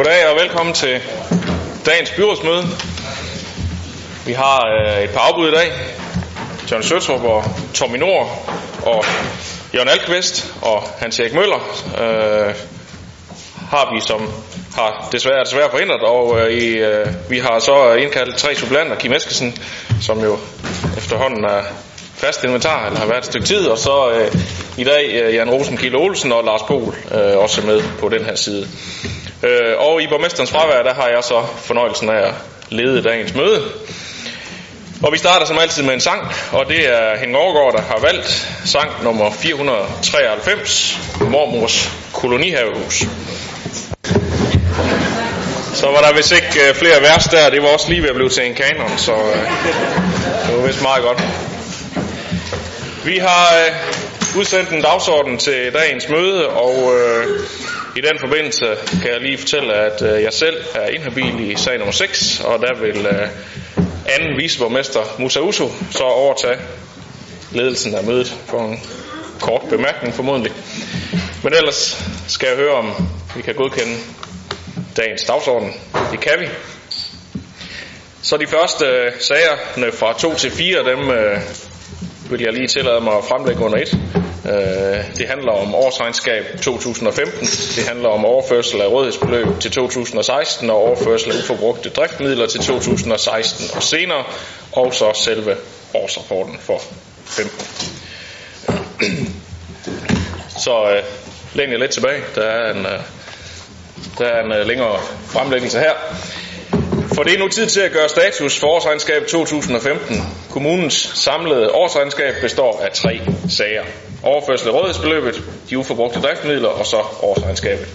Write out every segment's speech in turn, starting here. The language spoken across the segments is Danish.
Goddag og velkommen til dagens byrådsmøde. Vi har øh, et par afbud i dag. John Søtrup og Tommy Nord og Jørgen Alkvist og Hans Erik Møller øh, har vi som har desværre desværre forhindret, og øh, i, øh, vi har så indkaldt tre supplanter, Kim Eskesen, som jo efterhånden er fast inventar, eller har været et stykke tid, og så øh, i dag øh, Jan Rosenkilde Olsen og Lars Pohl øh, også med på den her side. Øh, og i borgmesterens fravær, der har jeg så fornøjelsen af at lede dagens møde. Og vi starter som altid med en sang, og det er Henning Overgaard, der har valgt sang nummer 493, Mormors kolonihavehus. Så var der vist ikke øh, flere vers der, det var også lige ved at blive til en kanon, så øh, det var vist meget godt. Vi har øh, udsendt en dagsorden til dagens møde, og øh, i den forbindelse kan jeg lige fortælle, at øh, jeg selv er inhabil i sag nummer 6, og der vil øh, anden viceborgmester Musa Uso så overtage ledelsen af mødet for en kort bemærkning formodentlig. Men ellers skal jeg høre, om vi kan godkende dagens dagsorden. Det kan vi. Så de første øh, sagerne fra 2 til 4, dem øh, vil jeg lige tillade mig at fremlægge under et. Øh, det handler om årsregnskab 2015, det handler om overførsel af rådighedsbeløb til 2016 og overførsel af uforbrugte driftmidler til 2016 og senere, og så selve årsrapporten for 15. Så øh, læn jer lidt tilbage, der er en, øh, der er en øh, længere fremlæggelse her. For det er nu tid til at gøre status for årsregnskab 2015. Kommunens samlede årsregnskab består af tre sager. Overførsel af rådighedsbeløbet, de uforbrugte driftsmidler og så årsregnskabet.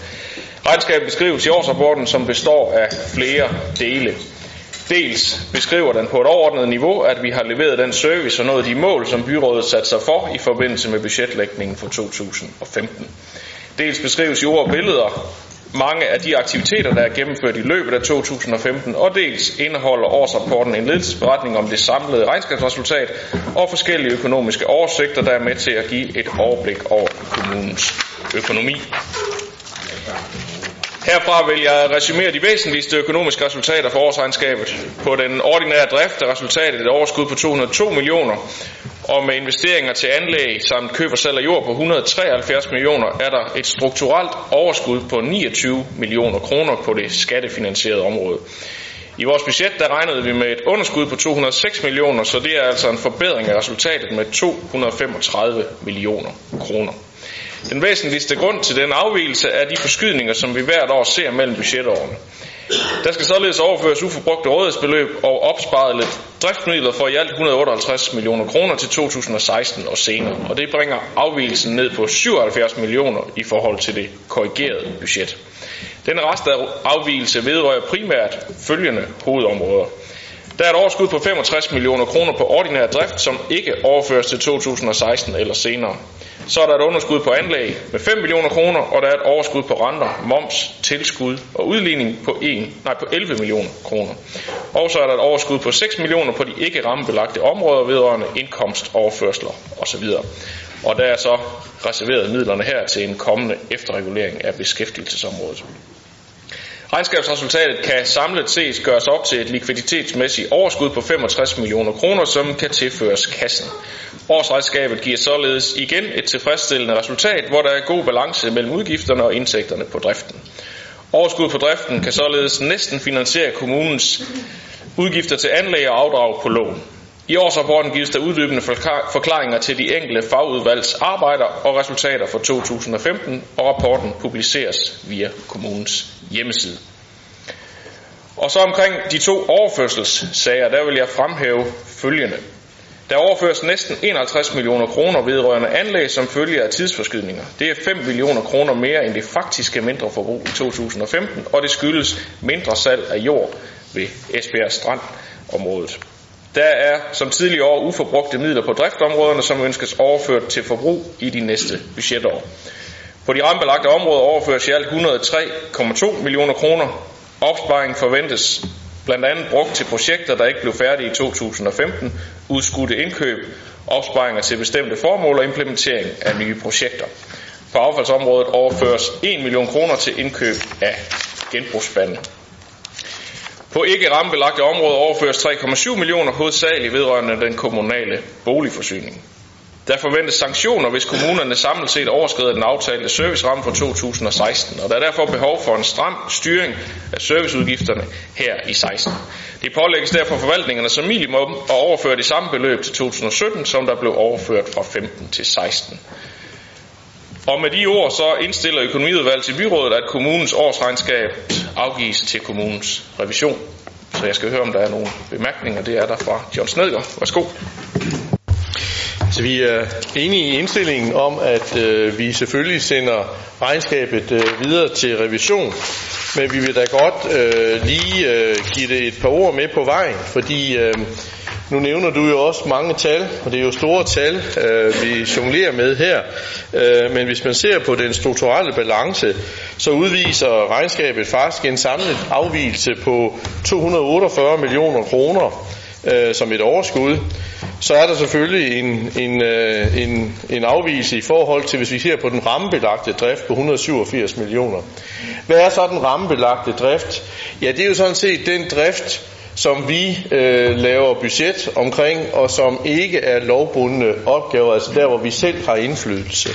Regnskabet beskrives i årsrapporten, som består af flere dele. Dels beskriver den på et overordnet niveau, at vi har leveret den service og nået de mål, som byrådet satte sig for i forbindelse med budgetlægningen for 2015. Dels beskrives i ord og billeder mange af de aktiviteter, der er gennemført i løbet af 2015, og dels indeholder årsrapporten en ledelsesberetning om det samlede regnskabsresultat og forskellige økonomiske oversigter, der er med til at give et overblik over kommunens økonomi. Herfra vil jeg resumere de væsentligste økonomiske resultater for årsregnskabet. På den ordinære drift er resultatet et overskud på 202 millioner, og med investeringer til anlæg samt køb og salg af jord på 173 millioner er der et strukturelt overskud på 29 millioner kroner på det skattefinansierede område. I vores budget der regnede vi med et underskud på 206 millioner, så det er altså en forbedring af resultatet med 235 millioner kroner. Den væsentligste grund til den afvielse er de forskydninger, som vi hvert år ser mellem budgetårene. Der skal således overføres uforbrugte rådighedsbeløb og opsparede lidt driftsmidler for i alt 158 millioner kroner til 2016 og senere, og det bringer afvielsen ned på 77 millioner i forhold til det korrigerede budget. Den rest af afvielse vedrører primært følgende hovedområder. Der er et overskud på 65 millioner kroner på ordinær drift, som ikke overføres til 2016 eller senere. Så er der et underskud på anlæg med 5 millioner kroner, og der er et overskud på renter, moms, tilskud og udligning på, 1, nej, på 11 millioner kroner. Og så er der et overskud på 6 millioner på de ikke rammebelagte områder vedrørende indkomst, overførsler osv. Og der er så reserveret midlerne her til en kommende efterregulering af beskæftigelsesområdet. Regnskabsresultatet kan samlet set gøres op til et likviditetsmæssigt overskud på 65 millioner kroner, som kan tilføres kassen. Årsregnskabet giver således igen et tilfredsstillende resultat, hvor der er god balance mellem udgifterne og indtægterne på driften. Overskud på driften kan således næsten finansiere kommunens udgifter til anlæg og afdrag på lån. I årsrapporten gives der uddybende forklaringer til de enkelte fagudvalgs arbejder og resultater for 2015, og rapporten publiceres via kommunens hjemmeside. Og så omkring de to overførselssager, der vil jeg fremhæve følgende. Der overføres næsten 51 millioner kroner vedrørende anlæg som følge af tidsforskydninger. Det er 5 millioner kroner mere end det faktiske mindre forbrug i 2015, og det skyldes mindre salg af jord ved Esbjerg Strand området. Der er som tidligere år uforbrugte midler på driftområderne, som ønskes overført til forbrug i de næste budgetår. På de rammebelagte områder overføres i alt 103,2 millioner kroner. Opsparingen forventes blandt andet brugt til projekter, der ikke blev færdige i 2015, udskudte indkøb, opsparinger til bestemte formål og implementering af nye projekter. På affaldsområdet overføres 1 million kroner til indkøb af genbrugsspande. På ikke rammebelagte områder overføres 3,7 millioner hovedsageligt vedrørende den kommunale boligforsyning. Der forventes sanktioner, hvis kommunerne samlet set overskrider den aftalte serviceramme for 2016, og der er derfor behov for en stram styring af serviceudgifterne her i 16. Det pålægges derfor forvaltningerne som minimum at overføre det samme beløb til 2017, som der blev overført fra 15 til 16. Og med de ord så indstiller økonomiudvalget til byrådet, at kommunens årsregnskab afgives til kommunens revision. Så jeg skal høre, om der er nogle bemærkninger. Det er der fra John Snedgaard. Værsgo. Så vi er enige i indstillingen om, at øh, vi selvfølgelig sender regnskabet øh, videre til revision, men vi vil da godt øh, lige øh, give det et par ord med på vejen, fordi øh, nu nævner du jo også mange tal, og det er jo store tal, øh, vi jonglerer med her. Øh, men hvis man ser på den strukturelle balance, så udviser regnskabet faktisk en samlet afvielse på 248 millioner kroner øh, som et overskud. Så er der selvfølgelig en, en, øh, en, en afvielse i forhold til, hvis vi ser på den rammebelagte drift på 187 millioner. Hvad er så den rammebelagte drift? Ja, det er jo sådan set den drift, som vi øh, laver budget omkring, og som ikke er lovbundne opgaver, altså der, hvor vi selv har indflydelse.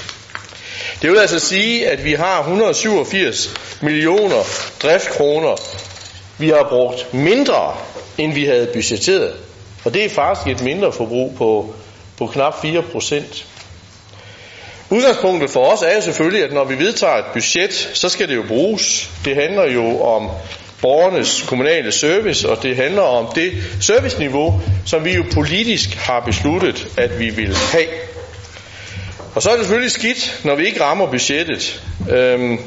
Det vil altså sige, at vi har 187 millioner driftkroner, vi har brugt mindre, end vi havde budgetteret. Og det er faktisk et mindre forbrug på, på knap 4 procent. Udgangspunktet for os er jo selvfølgelig, at når vi vedtager et budget, så skal det jo bruges. Det handler jo om borgernes kommunale service, og det handler om det serviceniveau, som vi jo politisk har besluttet, at vi vil have. Og så er det selvfølgelig skidt, når vi ikke rammer budgettet. Øhm,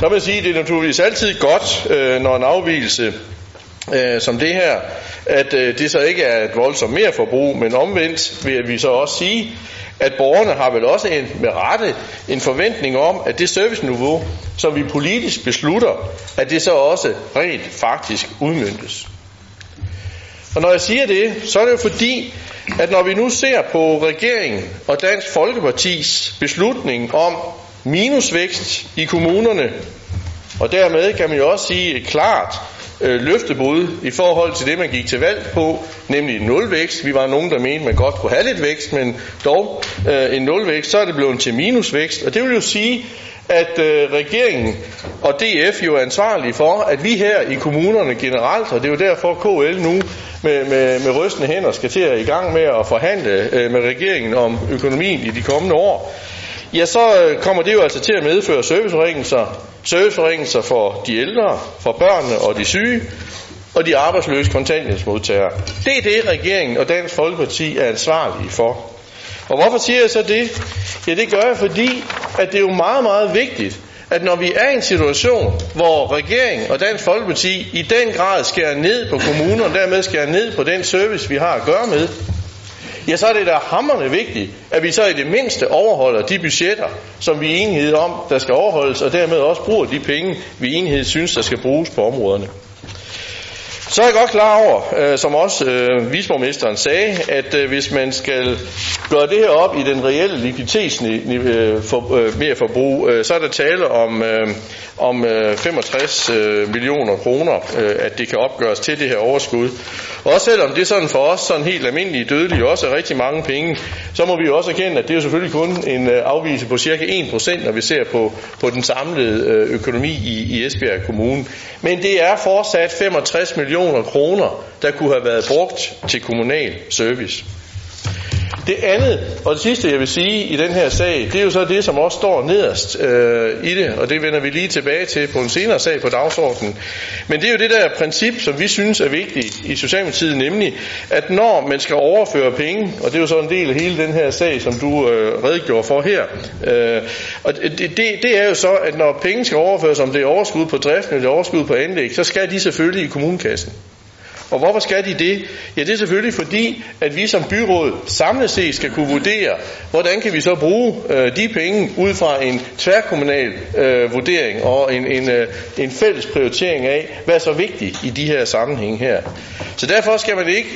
så vil jeg sige, at det er naturligvis altid godt, øh, når en afvielse øh, som det her, at øh, det så ikke er et voldsomt mere forbrug, men omvendt vil vi så også sige, at borgerne har vel også en, med rette en forventning om, at det serviceniveau, som vi politisk beslutter, at det så også rent faktisk udmyndtes. Og når jeg siger det, så er det jo fordi, at når vi nu ser på regeringen og Dansk Folkepartis beslutning om minusvækst i kommunerne, og dermed kan man jo også sige et klart øh, løftebrud i forhold til det, man gik til valg på, nemlig nulvækst. Vi var nogen, der mente, man godt kunne have lidt vækst, men dog øh, en nulvækst, så er det blevet til minusvækst. Og det vil jo sige, at øh, regeringen og DF jo er ansvarlige for, at vi her i kommunerne generelt, og det er jo derfor KL nu med, med, med rystende hænder skal til at i gang med at forhandle øh, med regeringen om økonomien i de kommende år, ja, så øh, kommer det jo altså til at medføre serviceforringelser, serviceforringelser for de ældre, for børnene og de syge, og de arbejdsløse kontanthjælpsmodtagere. Det er det, regeringen og Dansk Folkeparti er ansvarlige for. Og hvorfor siger jeg så det? Ja, det gør jeg, fordi at det er jo meget, meget vigtigt, at når vi er i en situation, hvor regeringen og Dansk Folkeparti i den grad skærer ned på kommunerne, og dermed skærer ned på den service, vi har at gøre med, ja, så er det da hammerne vigtigt, at vi så i det mindste overholder de budgetter, som vi er enighed om, der skal overholdes, og dermed også bruger de penge, vi enighed synes, der skal bruges på områderne. Så er jeg godt klar over, øh, som også øh, visborgmesteren sagde, at øh, hvis man skal gøre det her op i den reelle likviditetsmerforbrug, øh, for, øh, mere forbrug, øh, så er der tale om, øh, om øh, 65 øh, millioner kroner, øh, at det kan opgøres til det her overskud. Og også selvom det sådan for os, sådan helt almindelige dødelige, også er rigtig mange penge, så må vi jo også erkende, at det er jo selvfølgelig kun en øh, afvise på cirka 1%, når vi ser på, på den samlede øh, økonomi i, i Esbjerg Kommune. Men det er fortsat 65 millioner kroner, der kunne have været brugt til kommunal service. Det andet, og det sidste jeg vil sige i den her sag, det er jo så det, som også står nederst øh, i det, og det vender vi lige tilbage til på en senere sag på dagsordenen. Men det er jo det der princip, som vi synes er vigtigt i Socialdemokratiet, nemlig, at når man skal overføre penge, og det er jo så en del af hele den her sag, som du øh, redegjorde for her, øh, og det, det, det er jo så, at når penge skal overføres, om det er overskud på driften eller overskud på anlæg, så skal de selvfølgelig i kommunekassen. Og hvorfor skal de det? Ja, det er selvfølgelig fordi, at vi som byråd samlet set skal kunne vurdere, hvordan kan vi så bruge øh, de penge ud fra en tværkommunal øh, vurdering og en, en, øh, en fælles prioritering af, hvad er så vigtigt i de her sammenhænge her. Så derfor skal man ikke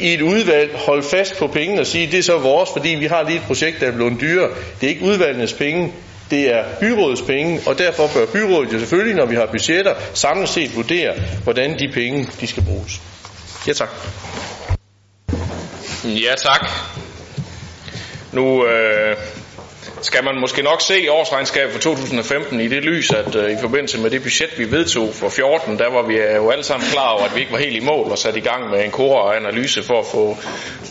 i et udvalg holde fast på pengene og sige, det er så vores, fordi vi har lige et projekt, der er blevet dyre. Det er ikke udvalgenes penge, Det er byrådets penge, og derfor bør byrådet jo selvfølgelig, når vi har budgetter, samlet set vurdere, hvordan de penge de skal bruges. Ja, tak. Ja, tak. Nu øh, skal man måske nok se årsregnskabet for 2015 i det lys, at øh, i forbindelse med det budget, vi vedtog for 14, der var vi øh, jo alle sammen klar over, at vi ikke var helt i mål og sat i gang med en kora-analyse for at få,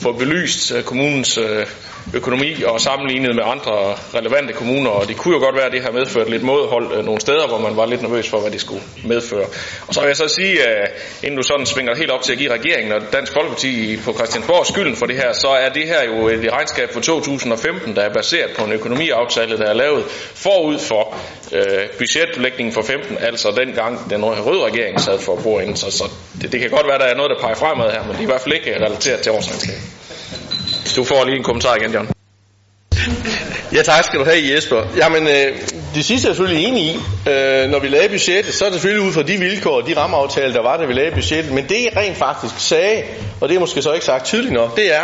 få belyst øh, kommunens øh, økonomi og sammenlignet med andre relevante kommuner, og det kunne jo godt være, at det har medført lidt modhold øh, nogle steder, hvor man var lidt nervøs for, hvad det skulle medføre. Og så vil jeg så sige, at øh, inden du sådan svinger helt op til at give regeringen og Dansk Folkeparti på Christiansborg skylden for det her, så er det her jo et regnskab for 2015, der er baseret på en økonomiaftale, der er lavet forud for øh, budgetlægningen for 15, altså dengang den røde regering sad for bordenden. Så, så det, det kan godt være, at der er noget, der peger fremad her, men det er i hvert fald ikke relateret til årsregnskabet. Du får lige en kommentar igen, John. Ja, tak skal du have, Jesper. Jamen, øh, det sidste er jeg selvfølgelig enig i. Øh, når vi lavede budgettet, så er det selvfølgelig ud fra de vilkår og de rammeaftaler, der var, da vi lavede budgettet. Men det, jeg rent faktisk sagde, og det er måske så ikke sagt tydeligt nok, det er,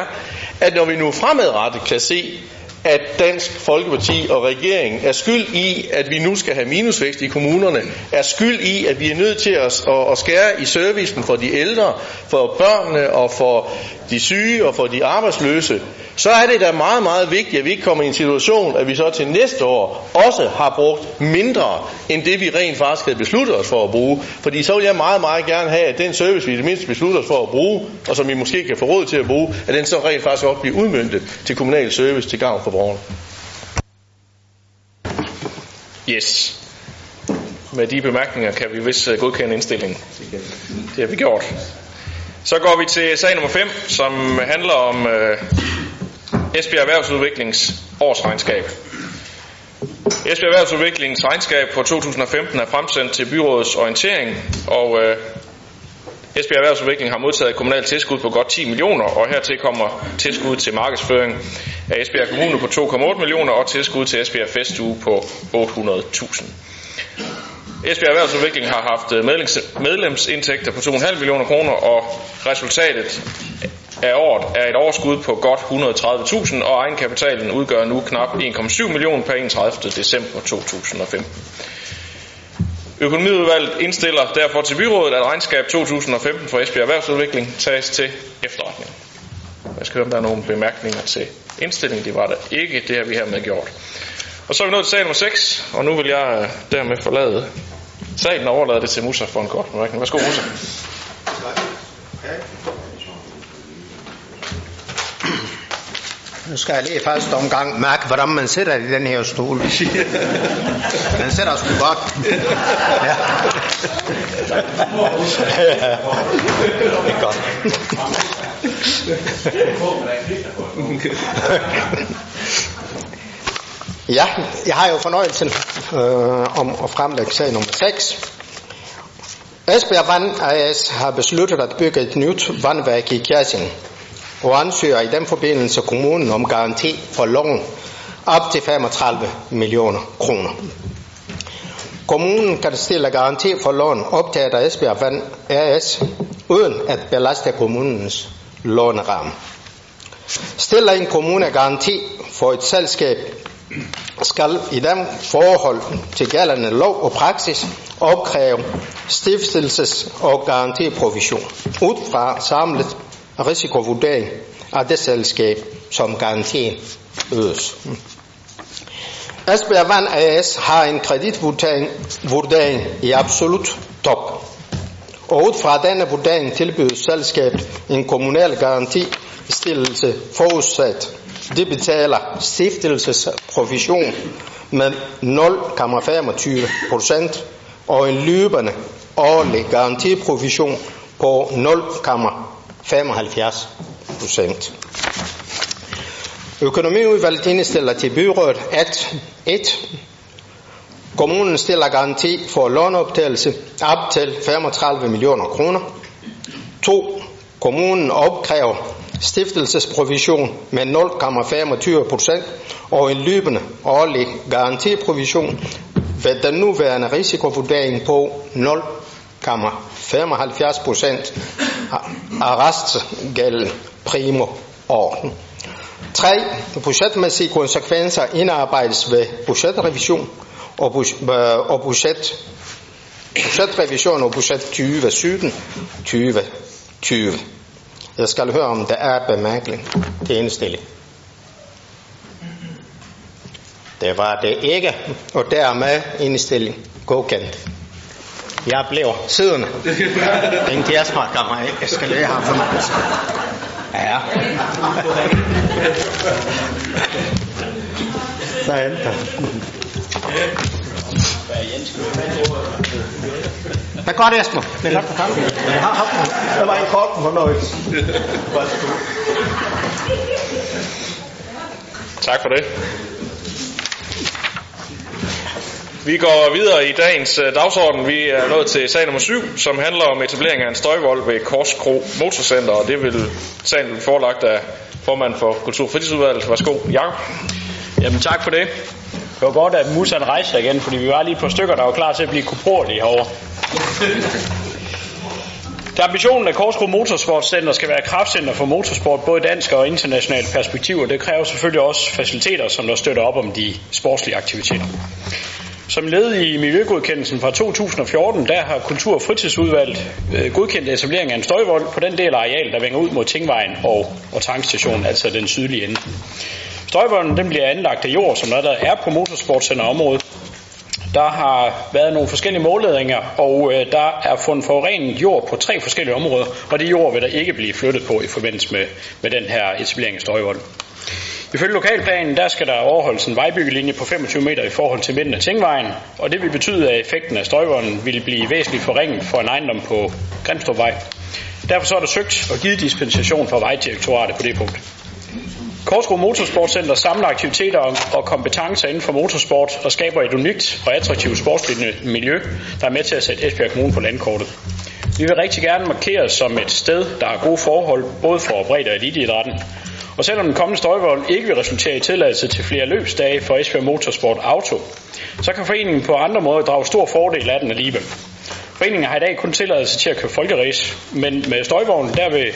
at når vi nu fremadrettet kan se, at Dansk Folkeparti og regeringen er skyld i, at vi nu skal have minusvækst i kommunerne, er skyld i, at vi er nødt til at, at, at skære i servicen for de ældre, for børnene og for de syge og for de arbejdsløse, så er det da meget, meget vigtigt, at vi ikke kommer i en situation, at vi så til næste år også har brugt mindre, end det vi rent faktisk havde besluttet os for at bruge. Fordi så vil jeg meget, meget gerne have, at den service, vi i det mindste beslutter os for at bruge, og som vi måske kan få råd til at bruge, at den så rent faktisk også bliver udmyndtet til kommunal service til gavn for borgerne. Yes. Med de bemærkninger kan vi vist øh, godkende indstillingen. Det har vi gjort. Så går vi til sag nummer 5, som handler om øh, Esbjerg Erhvervsudviklings årsregnskab. Esbjerg Erhvervsudviklings regnskab for 2015 er fremsendt til byrådets orientering, og øh, Esbjerg Erhvervsudvikling har modtaget kommunalt tilskud på godt 10 millioner, og hertil kommer tilskud til markedsføring af Esbjerg Kommune på 2,8 millioner og tilskud til Esbjerg Festuge på 800.000. Esbjerg Erhvervsudvikling har haft øh, medlems, medlemsindtægter på 2,5 millioner kroner, og resultatet af året er et overskud på godt 130.000, og egenkapitalen udgør nu knap 1,7 millioner per 31. december 2015. Økonomiudvalget indstiller derfor til byrådet, at regnskab 2015 for Esbjerg Erhvervsudvikling tages til efterretning. Jeg skal høre, om der er nogle bemærkninger til indstillingen. Det var der ikke. Det har vi hermed gjort. Og så er vi nået til sag nummer 6, og nu vil jeg øh, dermed forlade Salen og overlader det til Musa for en kort bemærkning. Værsgo, Musa. Nu skal jeg lige første omgang mærke, hvordan man sidder i den her stol. Man sidder sgu godt. Ja. Det er godt. Ja, jeg har jo fornøjelsen øh, om at fremlægge sag nummer 6. Esbjerg Vand AS har besluttet at bygge et nyt vandværk i Kjærsing og ansøger i den forbindelse kommunen om garanti for lån op til 35 millioner kroner. Kommunen kan stille garanti for lån optaget af Esbjerg Vand AS uden at belaste kommunens låneramme. Stiller en kommune garanti for et selskab, skal i den forhold til gældende lov og praksis opkræve stiftelses- og garantiprovision ud fra samlet risikovurdering af det selskab, som garantien ydes. Esbjerg Vand AS har en kreditvurdering i absolut top. Og ud fra denne vurdering tilbydes selskabet en kommunal garantistillelse forudsat. Det betaler stiftelsesprovision med 0,25 procent og en løbende årlig garantiprovision på 0,75 procent. Økonomiudvalget indstiller til byrådet, at 1. Kommunen stiller garanti for låneoptagelse op til 35 millioner kroner. 2. Kommunen opkræver stiftelsesprovision med 0,25 procent og en løbende årlig garantiprovision ved den nuværende risikovurdering på 0,75 procent af restgælden primo orden. 3. Budgetmæssige konsekvenser indarbejdes ved budgetrevision og, budget, øh, og budget, budgetrevision og budget 2017 2020. Jeg skal høre, om der er bemærkning til indstilling. Det var det ikke, og dermed indstilling godkendt. Jeg blev siddende. Den gærsmart kommer mig Jeg skal lære ham fornøjelse. Ja. Hvad er det? Hvad går det, Esben? Det er godt på kampen. Der var en kort fornøjelse. Tak for det. Vi går videre i dagens øh, dagsorden. Vi er nået til sag nummer 7, som handler om etablering af en støjvold ved Korskro Motorcenter, og det vil sagen vil forelagt af formand for Kultur- og Fritidsudvalget. Værsgo, Jacob. Jamen tak for det. Det var godt, at Musan rejste sig igen, fordi vi var lige på stykker, der var klar til at blive kuporlige herovre. Det er ambitionen, at Korskro Motorsportscenter skal være kraftcenter for motorsport, både i dansk og internationalt perspektiv, og det kræver selvfølgelig også faciliteter, som der støtter op om de sportslige aktiviteter. Som led i miljøgodkendelsen fra 2014, der har Kultur- og Fritidsudvalget øh, godkendt etablering af en støjvold på den del af areal, der vender ud mod Tingvejen og, og tankstationen, altså den sydlige ende. Støjvolden den bliver anlagt af jord, som der er på motorsportcenterområdet. Der har været nogle forskellige målledninger, og øh, der er fundet forurenet jord på tre forskellige områder, og det jord vil der ikke blive flyttet på i forbindelse med, med den her etablering af støjvold. Ifølge lokalplanen, der skal der overholdes en vejbyggelinje på 25 meter i forhold til midten af Tingvejen, og det vil betyde, at effekten af støjvolden vil blive væsentligt forringet for en ejendom på Grimstrupvej. Derfor så er der søgt og givet dispensation fra Vejdirektoratet på det punkt. Korsbro Motorsportcenter samler aktiviteter og kompetencer inden for motorsport og skaber et unikt og attraktivt sportsligt miljø, der er med til at sætte Esbjerg Kommune på landkortet. Vi vil rigtig gerne markere som et sted, der har gode forhold, både for bredde og eliteidrætten. Og selvom den kommende støjvold ikke vil resultere i tilladelse til flere løbsdage for Esbjerg Motorsport Auto, så kan foreningen på andre måder drage stor fordel af den alligevel. Foreningen har i dag kun tilladelse til at køre folkerace, men med støjvognen der vil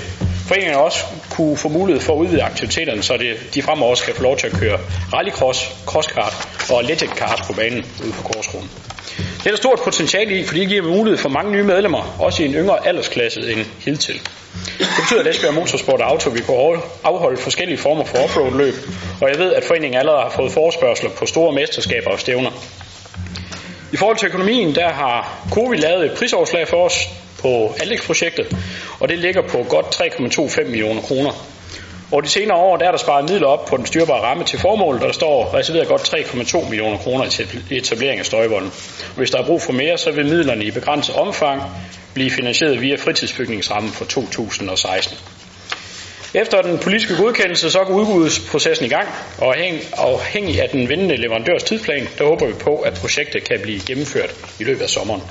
foreningen også kunne få mulighed for at udvide aktiviteterne, så det, de fremover skal få lov til at køre rallycross, crosskart og electric kart på banen ude på Korsroen. Det er der stort potentiale i, fordi det giver mulighed for mange nye medlemmer, også i en yngre aldersklasse end hidtil. Det betyder, at Esbjerg Motorsport og Auto vil kunne afholde forskellige former for offroad-løb, og jeg ved, at foreningen allerede har fået forespørgseler på store mesterskaber og stævner. I forhold til økonomien, der har COVID lavet et prisoverslag for os på anlægsprojektet, og det ligger på godt 3,25 millioner kroner. Over de senere år der er der sparet midler op på den styrbare ramme til formål, der står reserveret godt 3,2 millioner kroner til etablering af støjvolden. Hvis der er brug for mere, så vil midlerne i begrænset omfang blive finansieret via fritidsbygningsrammen for 2016. Efter den politiske godkendelse, så går udbudsprocessen i gang, og afhængig af den vindende leverandørs tidsplan, der håber vi på, at projektet kan blive gennemført i løbet af sommeren.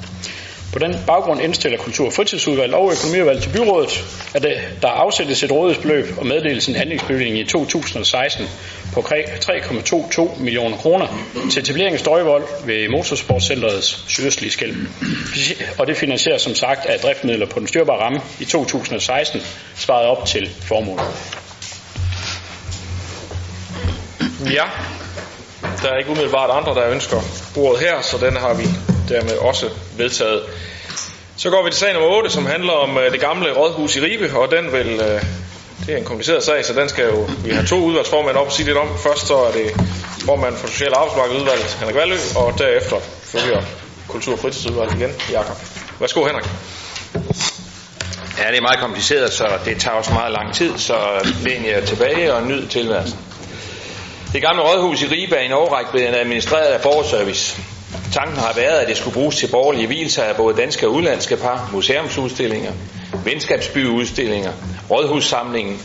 På den baggrund indstiller Kultur- og Fritidsudvalg og Økonomiudvalg til byrådet, at der afsættes et rådighedsbeløb og meddeles en anlægsbevilling i 2016 på 3,22 millioner kroner til etablering af støjvold ved Motorsportcenterets sydøstlige skæld. Og det finansieres som sagt af driftmidler på den styrbare ramme i 2016, svaret op til formålet. Ja, der er ikke umiddelbart andre, der ønsker ordet her, så den har vi dermed også vedtaget. Så går vi til sag nummer 8, som handler om øh, det gamle rådhus i Ribe, og den vil, øh, det er en kompliceret sag, så den skal jo, vi har to udvalgsformænd op og sige lidt om. Først så er det formand for Social- og Arbejdsmarkedudvalget, Henrik Valø, og derefter følger Kultur- og Fritidsudvalget igen, Jakob. Værsgo, Henrik. Ja, det er meget kompliceret, så det tager også meget lang tid, så læn jer tilbage og nyd tilværelsen. Det gamle rådhus i Ribe er en overræk blevet administreret af borgerservice. Tanken har været, at det skulle bruges til borgerlige hvilser af både danske og udlandske par, museumsudstillinger, venskabsbyudstillinger, rådhussamlingen,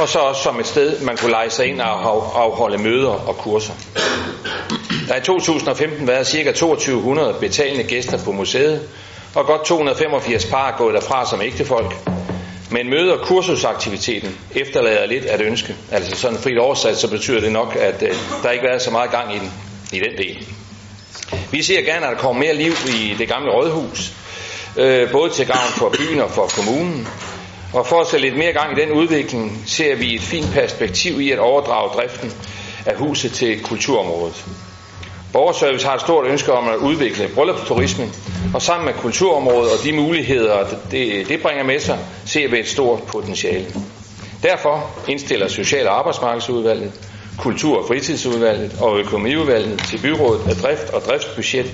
og så også som et sted, man kunne lege sig ind og afholde møder og kurser. Der er i 2015 været ca. 2200 betalende gæster på museet, og godt 285 par er gået derfra som ægtefolk. Men møde- og kursusaktiviteten efterlader lidt at ønske. Altså sådan frit oversat, så betyder det nok, at øh, der ikke har været så meget gang i den, i den del. Vi ser gerne, at der kommer mere liv i det gamle rådhus, øh, både til gavn for byen og for kommunen. Og for at sætte lidt mere gang i den udvikling, ser vi et fint perspektiv i at overdrage driften af huset til kulturområdet. Borgerservice har et stort ønske om at udvikle bryllupsturismen, og sammen med kulturområdet og de muligheder, det, det bringer med sig, ser vi et stort potentiale. Derfor indstiller Social- og Arbejdsmarkedsudvalget, Kultur- og Fritidsudvalget og Økonomiudvalget til byrådet af drift og driftsbudget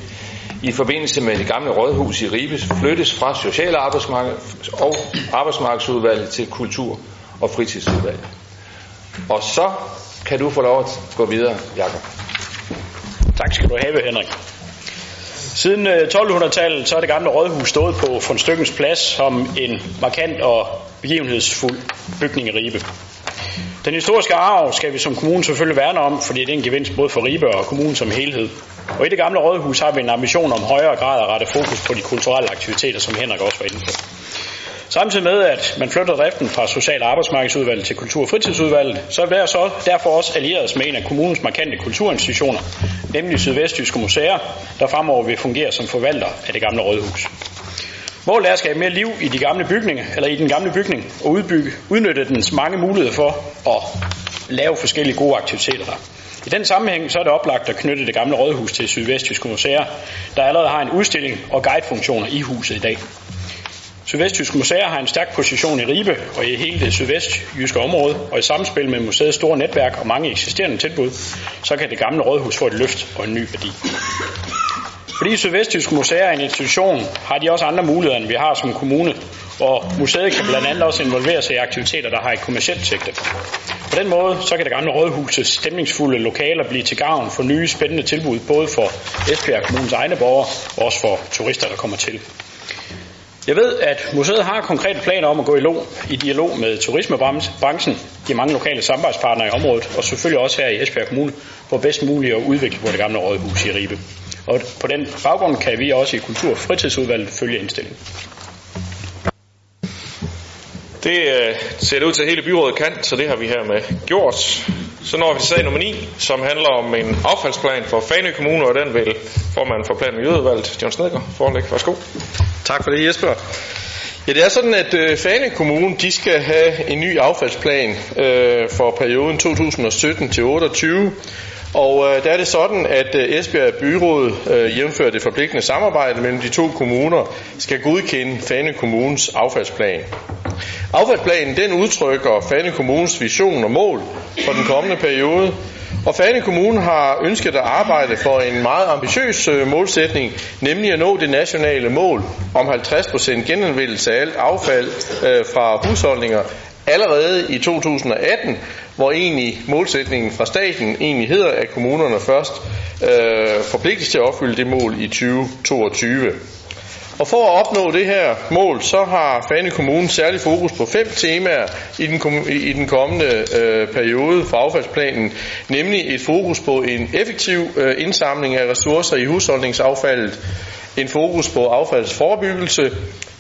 i forbindelse med det gamle rådhus i Ribes flyttes fra Social- og og Arbejdsmarkedsudvalget til Kultur- og Fritidsudvalget. Og så kan du få lov at gå videre, Jakob. Tak skal du have, Henrik. Siden øh, 1200-tallet så er det gamle rådhus stået på von Stykkens plads som en markant og begivenhedsfuld bygning i Ribe. Den historiske arv skal vi som kommune selvfølgelig værne om, fordi det er en gevinst både for Ribe og kommunen som helhed. Og i det gamle rådhus har vi en ambition om højere grad at rette fokus på de kulturelle aktiviteter, som Henrik også var inde på. Samtidig med, at man flytter driften fra Social- og Arbejdsmarkedsudvalget til Kultur- og Fritidsudvalget, så er der så derfor også allieret med en af kommunens markante kulturinstitutioner, nemlig Sydvestjyske Museer, der fremover vil fungere som forvalter af det gamle rådhus. Målet er at skabe mere liv i de gamle bygninger, eller i den gamle bygning, og udbygge, udnytte dens mange muligheder for at lave forskellige gode aktiviteter der. I den sammenhæng så er det oplagt at knytte det gamle rådhus til Sydvestjyske Museer, der allerede har en udstilling og guidefunktioner i huset i dag. Sydvestjyske Museer har en stærk position i Ribe og i hele det sydvestjyske område, og i samspil med museets store netværk og mange eksisterende tilbud, så kan det gamle rådhus få et løft og en ny værdi. Fordi Sydvestjysk Museer er en institution, har de også andre muligheder, end vi har som kommune, og museet kan blandt andet også involvere sig i aktiviteter, der har et kommersielt sigte. På den måde, så kan det gamle rådhusets stemningsfulde lokaler blive til gavn for nye spændende tilbud, både for Esbjerg Kommunes egne borgere, og også for turister, der kommer til. Jeg ved, at museet har konkrete planer om at gå i, lo, i dialog med turismebranchen, de mange lokale samarbejdspartnere i området, og selvfølgelig også her i Esbjerg Kommune, for bedst muligt at udvikle på det gamle rådhus i Ribe. Og på den baggrund kan vi også i Kultur- og Fritidsudvalget følge indstillingen. Det øh, ser det ud til, at hele byrådet kan, så det har vi her med gjort. Så når vi til sag nummer 9, som handler om en affaldsplan for Fanø Kommune, og den vil formanden for plan- og miljøudvalget, John Snedgaard, forelægge. Værsgo. Tak for det, Jesper. Ja, det er sådan, at øh, Fane Kommune de skal have en ny affaldsplan øh, for perioden 2017 til 28. Og øh, der er det sådan, at øh, Esbjerg Byråd, øh, jævnfører det forpligtende samarbejde mellem de to kommuner, skal godkende Fane Kommunes affaldsplan. Affaldsplanen den udtrykker Fane Kommunes vision og mål for den kommende periode, og Fane Kommune har ønsket at arbejde for en meget ambitiøs øh, målsætning, nemlig at nå det nationale mål om 50% genanvendelse af alt affald øh, fra husholdninger allerede i 2018, hvor egentlig målsætningen fra staten egentlig hedder, at kommunerne først øh, forpligtes til at opfylde det mål i 2022. Og for at opnå det her mål, så har Fane Kommune særlig fokus på fem temaer i den, i den kommende øh, periode for affaldsplanen, nemlig et fokus på en effektiv øh, indsamling af ressourcer i husholdningsaffaldet, en fokus på affaldsforebyggelse,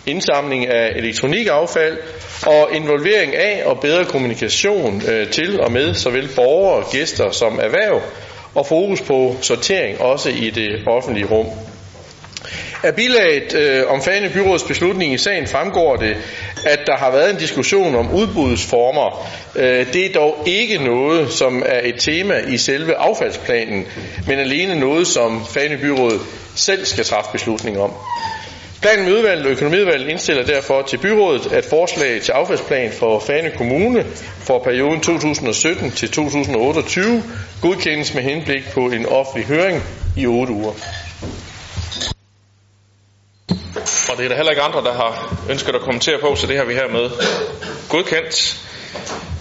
indsamling af elektronikaffald og involvering af og bedre kommunikation øh, til og med såvel borgere, gæster som erhverv, og fokus på sortering også i det offentlige rum. Af bilaget øh, om Fane Byråds beslutning i sagen fremgår det, at der har været en diskussion om udbudsformer. Øh, det er dog ikke noget, som er et tema i selve affaldsplanen, men alene noget, som Fane Byråd selv skal træffe beslutning om. Planen med udvalget og økonomiudvalget indstiller derfor til byrådet, at forslag til affaldsplan for Fane Kommune for perioden 2017 til 2028 godkendes med henblik på en offentlig høring i 8 uger. Og det er der heller ikke andre, der har ønsket at kommentere på, så det har vi hermed godkendt.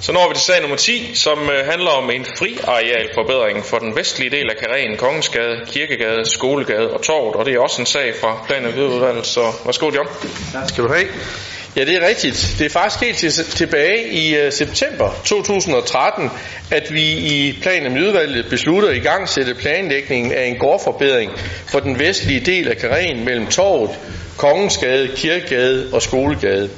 Så når vi til sag nummer 10, som øh, handler om en friarealforbedring for den vestlige del af Karen, Kongensgade, Kirkegade, Skolegade og Torvet. Og det er også en sag fra plan- og miljøudvalget, så værsgo John. Tak skal du have. Ja, det er rigtigt. Det er faktisk helt til, tilbage i uh, september 2013, at vi i plan- og miljøudvalget beslutter i gang sætte planlægningen af en gårdforbedring for den vestlige del af Karen mellem Torvet, Kongensgade, Kirkegade og Skolegade.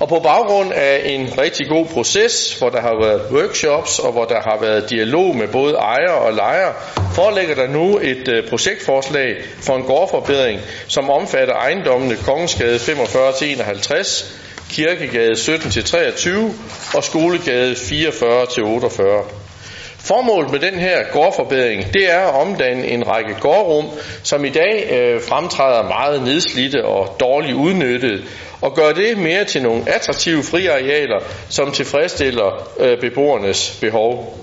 Og på baggrund af en rigtig god proces, hvor der har været workshops og hvor der har været dialog med både ejer og lejer, forelægger der nu et øh, projektforslag for en gårdforbedring, som omfatter ejendommene Kongensgade 45-51, Kirkegade 17-23 og Skolegade 44-48. Formålet med den her gårdforbedring, det er at omdanne en række gårdrum, som i dag øh, fremtræder meget nedslidte og dårligt udnyttet, og gøre det mere til nogle attraktive friarealer, som tilfredsstiller øh, beboernes behov.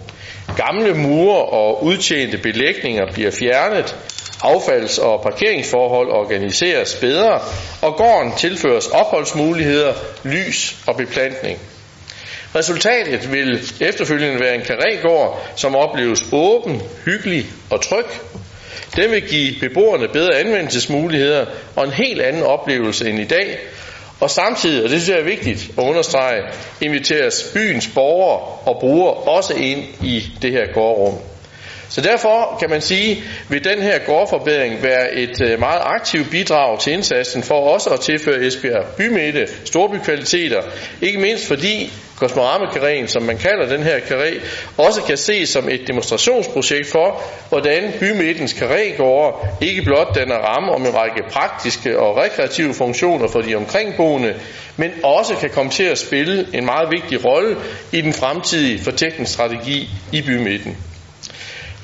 Gamle mure og udtjente belægninger bliver fjernet, affalds- og parkeringsforhold organiseres bedre, og gården tilføres opholdsmuligheder, lys og beplantning. Resultatet vil efterfølgende være en karrégård, som opleves åben, hyggelig og tryg. Den vil give beboerne bedre anvendelsesmuligheder og en helt anden oplevelse end i dag, og samtidig, og det synes jeg er vigtigt at understrege, inviteres byens borgere og brugere også ind i det her gårdrum. Så derfor kan man sige, vil den her gårdforbedring være et øh, meget aktivt bidrag til indsatsen for også at tilføre Esbjerg bymidte storbykvaliteter. Ikke mindst fordi kosmorama som man kalder den her karé, også kan ses som et demonstrationsprojekt for, hvordan bymidtens karrégårde ikke blot danner ramme om en række praktiske og rekreative funktioner for de omkringboende, men også kan komme til at spille en meget vigtig rolle i den fremtidige fortækningsstrategi i bymidten.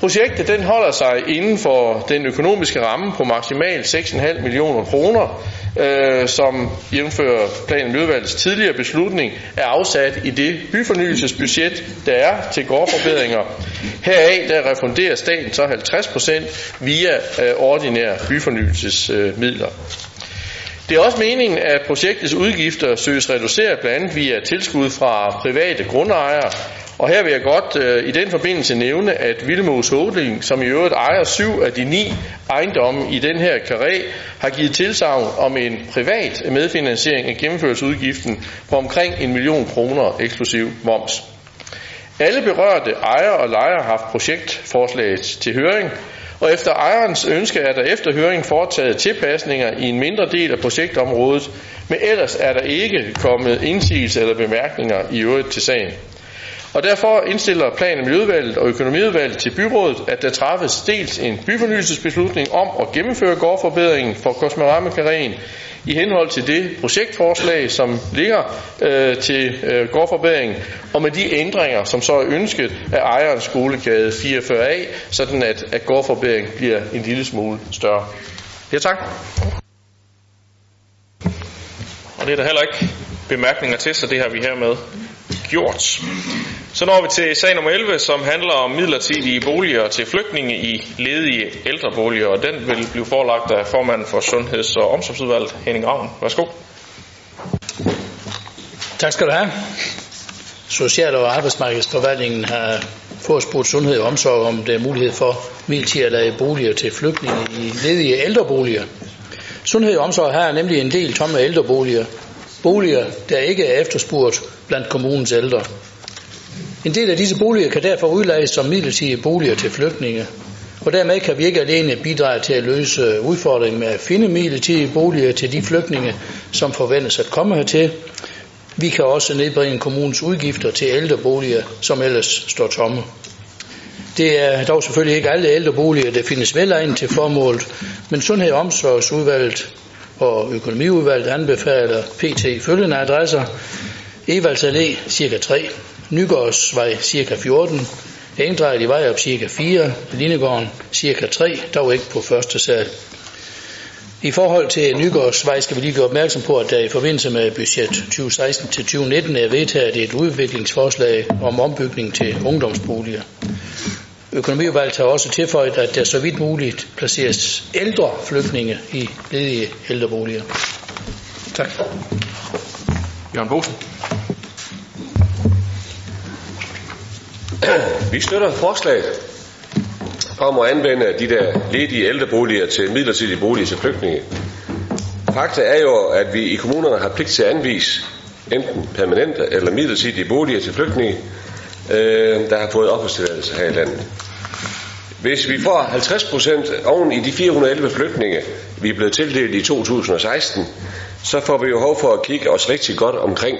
Projektet den holder sig inden for den økonomiske ramme på maksimalt 6,5 millioner kroner, øh, som jævnfører plan- og miljøvalgets tidligere beslutning er afsat i det byfornyelsesbudget, der er til gårdforbedringer. Heraf der refunderer staten så 50 procent via øh, ordinære byfornyelsesmidler. Det er også meningen, at projektets udgifter søges reduceret blandt andet via tilskud fra private grundejere, og her vil jeg godt øh, i den forbindelse nævne, at Vilmos Holding, som i øvrigt ejer syv af de ni ejendomme i den her karé, har givet tilsavn om en privat medfinansiering af gennemførelsesudgiften på omkring en million kroner eksklusiv moms. Alle berørte ejere og lejere har haft projektforslaget til høring, og efter ejerens ønske er der efter høringen foretaget tilpasninger i en mindre del af projektområdet, men ellers er der ikke kommet indsigelse eller bemærkninger i øvrigt til sagen. Og derfor indstiller plan- og miljøudvalget og økonomiudvalget til byrådet, at der træffes dels en byfornyelsesbeslutning om at gennemføre gårdforbedringen for Kosmorama i henhold til det projektforslag, som ligger øh, til øh, gårdforbedringen, og med de ændringer, som så er ønsket af ejerens skolegade 44A, sådan at, at gårdforbedringen bliver en lille smule større. Ja, tak. Og det er der heller ikke bemærkninger til, så det har vi hermed gjort. Så når vi til sag nummer 11, som handler om midlertidige boliger til flygtninge i ledige ældreboliger, og den vil blive forelagt af formanden for Sundheds- og Omsorgsudvalget, Henning Ravn. Værsgo. Tak skal du have. Social- og arbejdsmarkedsforvaltningen har forespurgt sundhed og omsorg om der er mulighed for midlertidigt at lade boliger til flygtninge i ledige ældreboliger. Sundhed og omsorg har nemlig en del tomme ældreboliger. Boliger, der ikke er efterspurgt blandt kommunens ældre. En del af disse boliger kan derfor udlejes som midlertidige boliger til flygtninge, og dermed kan vi ikke alene bidrage til at løse udfordringen med at finde midlertidige boliger til de flygtninge, som forventes at komme hertil. Vi kan også nedbringe kommunens udgifter til ældreboliger, som ellers står tomme. Det er dog selvfølgelig ikke alle ældreboliger, der findes velegnet til formålet, men Sundhed- og Omsorgsudvalget og Økonomiudvalget anbefaler PT følgende adresser. Evalds Allé, cirka 3, Nygårdsvej cirka 14, Engdrejet i vej op cirka 4, Lindegården cirka 3, dog ikke på første sal. I forhold til Nygårdsvej skal vi lige gøre opmærksom på, at der i forbindelse med budget 2016-2019 er vedtaget et udviklingsforslag om ombygning til ungdomsboliger. Økonomiudvalget har også tilføjet, at der så vidt muligt placeres ældre flygtninge i ledige ældreboliger. Tak. Jørgen Bosen. Vi støtter forslaget om at anvende de der ledige ældreboliger til midlertidige boliger til flygtninge. Fakta er jo, at vi i kommunerne har pligt til at anvise enten permanente eller midlertidige boliger til flygtninge, øh, der har fået opholdstilladelse her i landet. Hvis vi får 50 procent oven i de 411 flygtninge, vi er blevet tildelt i 2016, så får vi jo behov for at kigge os rigtig godt omkring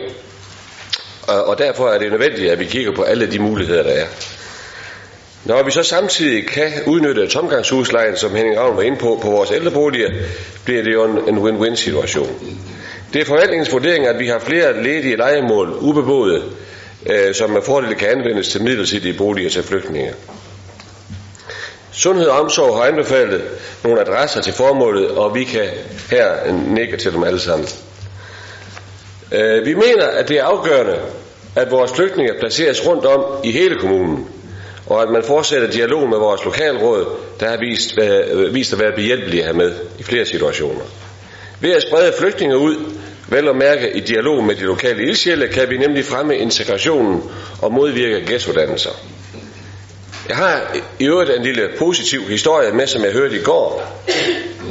og derfor er det nødvendigt, at vi kigger på alle de muligheder, der er. Når vi så samtidig kan udnytte tomgangshuslejen, som Henning Ravn var inde på, på vores ældreboliger, bliver det jo en win-win situation. Det er forvaltningens vurdering, at vi har flere ledige legemål ubeboede, øh, som med fordel kan anvendes til midlertidige boliger til flygtninge. Sundhed og Omsorg har anbefalet nogle adresser til formålet, og vi kan her nikke til dem alle sammen. Øh, vi mener, at det er afgørende, at vores flygtninge placeres rundt om i hele kommunen, og at man fortsætter dialog med vores lokalråd, der har vist, øh, vist at være behjælpelige hermed i flere situationer. Ved at sprede flygtninge ud, vel at mærke i dialog med de lokale ildsjæle, kan vi nemlig fremme integrationen og modvirke ghettodannelser. Jeg har i øvrigt en lille positiv historie med, som jeg hørte i går.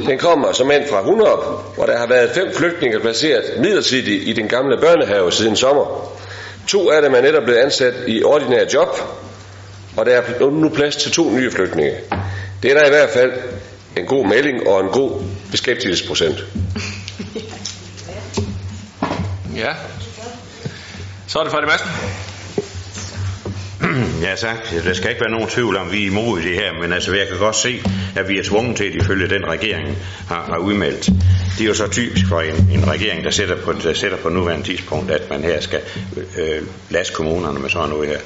Den kommer som en fra Hunderup, hvor der har været fem flygtninge placeret midlertidigt i den gamle børnehave siden sommer. To af dem er netop blevet ansat i ordinære job, og der er nu plads til to nye flygtninge. Det er der i hvert fald en god melding og en god beskæftigelsesprocent. Ja. Så er det Fredrik Madsen. Ja tak. Der skal ikke være nogen tvivl om, vi er imod det her, men altså jeg kan godt se, at vi er tvunget til, at ifølge den regering har, har udmeldt. Det er jo så typisk for en, en regering, der sætter, på, der sætter på nuværende tidspunkt, at man her skal øh, øh laste kommunerne med sådan noget her.